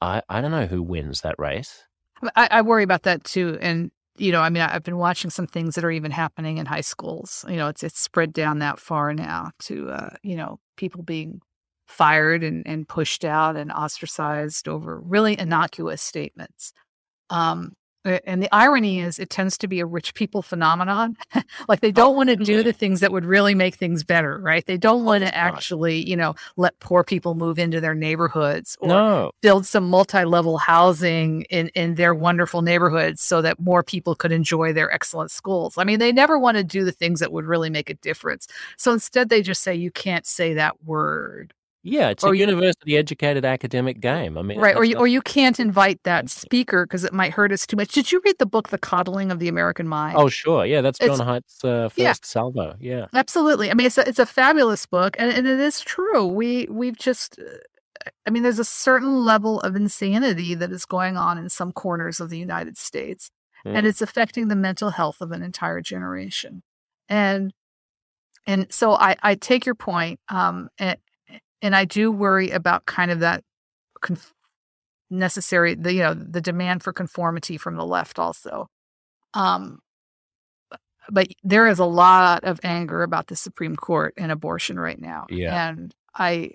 Speaker 1: I, I don't know who wins that race.
Speaker 2: I, I worry about that too. And, you know, I mean, I've been watching some things that are even happening in high schools. You know, it's it's spread down that far now to, uh, you know, people being fired and, and pushed out and ostracized over really innocuous statements. Um, and the irony is, it tends to be a rich people phenomenon. like they don't want to do the things that would really make things better, right? They don't want to actually, you know, let poor people move into their neighborhoods or
Speaker 1: no.
Speaker 2: build some multi-level housing in in their wonderful neighborhoods so that more people could enjoy their excellent schools. I mean, they never want to do the things that would really make a difference. So instead, they just say you can't say that word
Speaker 1: yeah, it's or a university educated academic game. I mean,
Speaker 2: right? Or you, or you can't invite that speaker because it might hurt us too much. Did you read the book, The Coddling of the American Mind?
Speaker 1: Oh, sure. Yeah, that's Jon Haidt's uh, first yeah. salvo. Yeah,
Speaker 2: absolutely. I mean, it's a, it's a fabulous book, and, and it is true. We we've just, uh, I mean, there's a certain level of insanity that is going on in some corners of the United States, mm. and it's affecting the mental health of an entire generation. And and so I, I take your point, um, and, and I do worry about kind of that conf- necessary the you know the demand for conformity from the left also. Um, but there is a lot of anger about the Supreme Court and abortion right now.
Speaker 1: Yeah.
Speaker 2: And I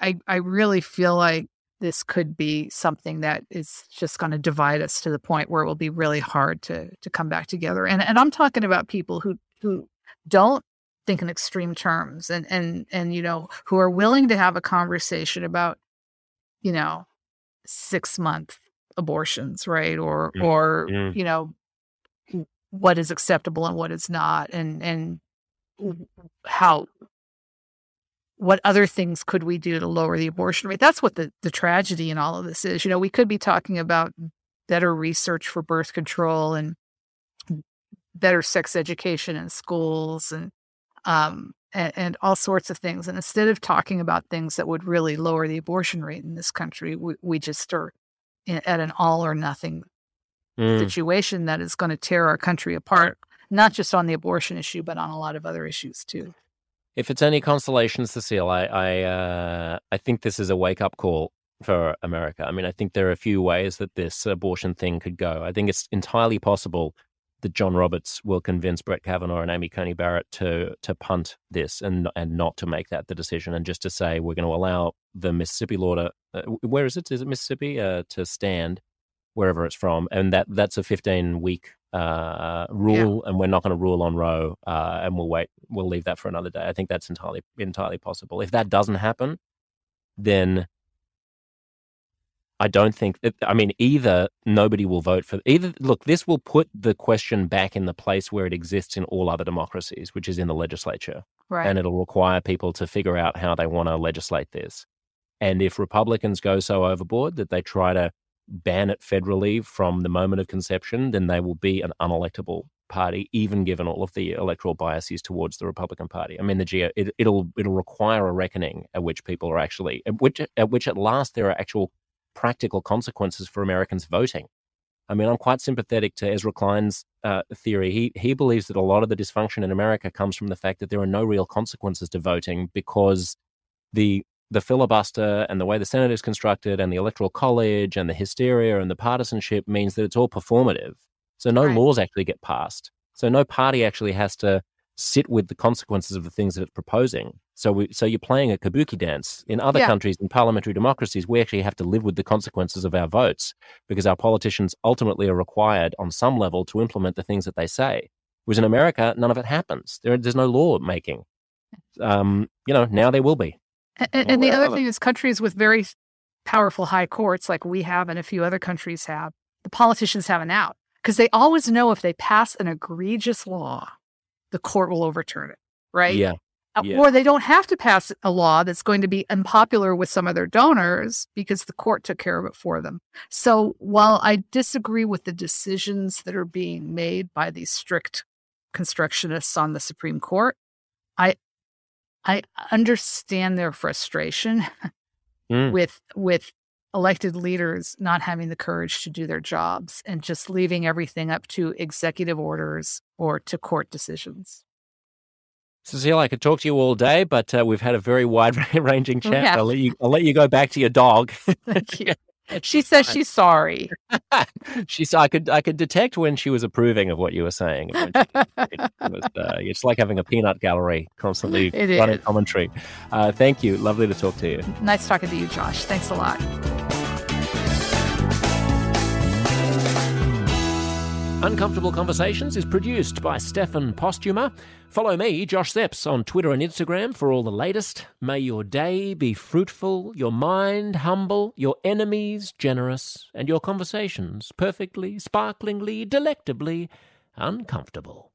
Speaker 2: I I really feel like this could be something that is just going to divide us to the point where it will be really hard to to come back together. And and I'm talking about people who who don't think in extreme terms and and and you know who are willing to have a conversation about you know six month abortions right? Or mm, or mm. you know what is acceptable and what is not and and how what other things could we do to lower the abortion rate? That's what the the tragedy in all of this is. You know we could be talking about better research for birth control and better sex education in schools and um, and, and, all sorts of things. And instead of talking about things that would really lower the abortion rate in this country, we, we just are in, at an all or nothing mm. situation that is going to tear our country apart, not just on the abortion issue, but on a lot of other issues too.
Speaker 1: If it's any consolation, Cecile, I I, uh, I think this is a wake up call for America. I mean, I think there are a few ways that this abortion thing could go. I think it's entirely possible that John Roberts will convince Brett Kavanaugh and Amy Coney Barrett to to punt this and and not to make that the decision and just to say we're going to allow the Mississippi law to uh, where is it? Is it Mississippi uh, to stand? wherever it's from, and that that's a 15 week uh, rule, yeah. and we're not going to rule on Roe, uh, and we'll wait. We'll leave that for another day. I think that's entirely entirely possible. If that doesn't happen, then I don't think that, I mean, either nobody will vote for either. Look, this will put the question back in the place where it exists in all other democracies, which is in the legislature.
Speaker 2: Right.
Speaker 1: And it'll require people to figure out how they want to legislate this. And if Republicans go so overboard that they try to ban it federally from the moment of conception, then they will be an unelectable party, even given all of the electoral biases towards the Republican Party. I mean, the geo it, will it'll require a reckoning at which people are actually at which at which at last there are actual practical consequences for Americans voting. I mean, I'm quite sympathetic to Ezra Klein's uh, theory. He he believes that a lot of the dysfunction in America comes from the fact that there are no real consequences to voting because the the filibuster and the way the Senate is constructed and the electoral college and the hysteria and the partisanship means that it's all performative. So no right. laws actually get passed. So no party actually has to sit with the consequences of the things that it's proposing. So we, so you're playing a kabuki dance. In other yeah. countries, in parliamentary democracies, we actually have to live with the consequences of our votes because our politicians ultimately are required on some level to implement the things that they say. Whereas in America, none of it happens. There, there's no law making. Um, you know, now there will be.
Speaker 2: And, and the other thing is, countries with very powerful high courts, like we have and a few other countries have, the politicians have an out because they always know if they pass an egregious law, the court will overturn it, right?
Speaker 1: Yeah. Uh, yeah.
Speaker 2: Or they don't have to pass a law that's going to be unpopular with some of their donors because the court took care of it for them. So while I disagree with the decisions that are being made by these strict constructionists on the Supreme Court, I I understand their frustration mm. with with elected leaders not having the courage to do their jobs and just leaving everything up to executive orders or to court decisions.
Speaker 1: Cecile, I could talk to you all day, but uh, we've had a very wide-ranging chat. Yeah. I'll let you. I'll let you go back to your dog.
Speaker 2: Thank you. She says she's sorry.
Speaker 1: she's. I could. I could detect when she was approving of what you were saying. It, was, uh, it's like having a peanut gallery constantly it running is. commentary. Uh, thank you. Lovely to talk to you.
Speaker 2: Nice talking to you, Josh. Thanks a lot.
Speaker 1: Uncomfortable Conversations is produced by Stefan Postuma. Follow me, Josh Szeps, on Twitter and Instagram for all the latest. May your day be fruitful, your mind humble, your enemies generous, and your conversations perfectly, sparklingly, delectably uncomfortable.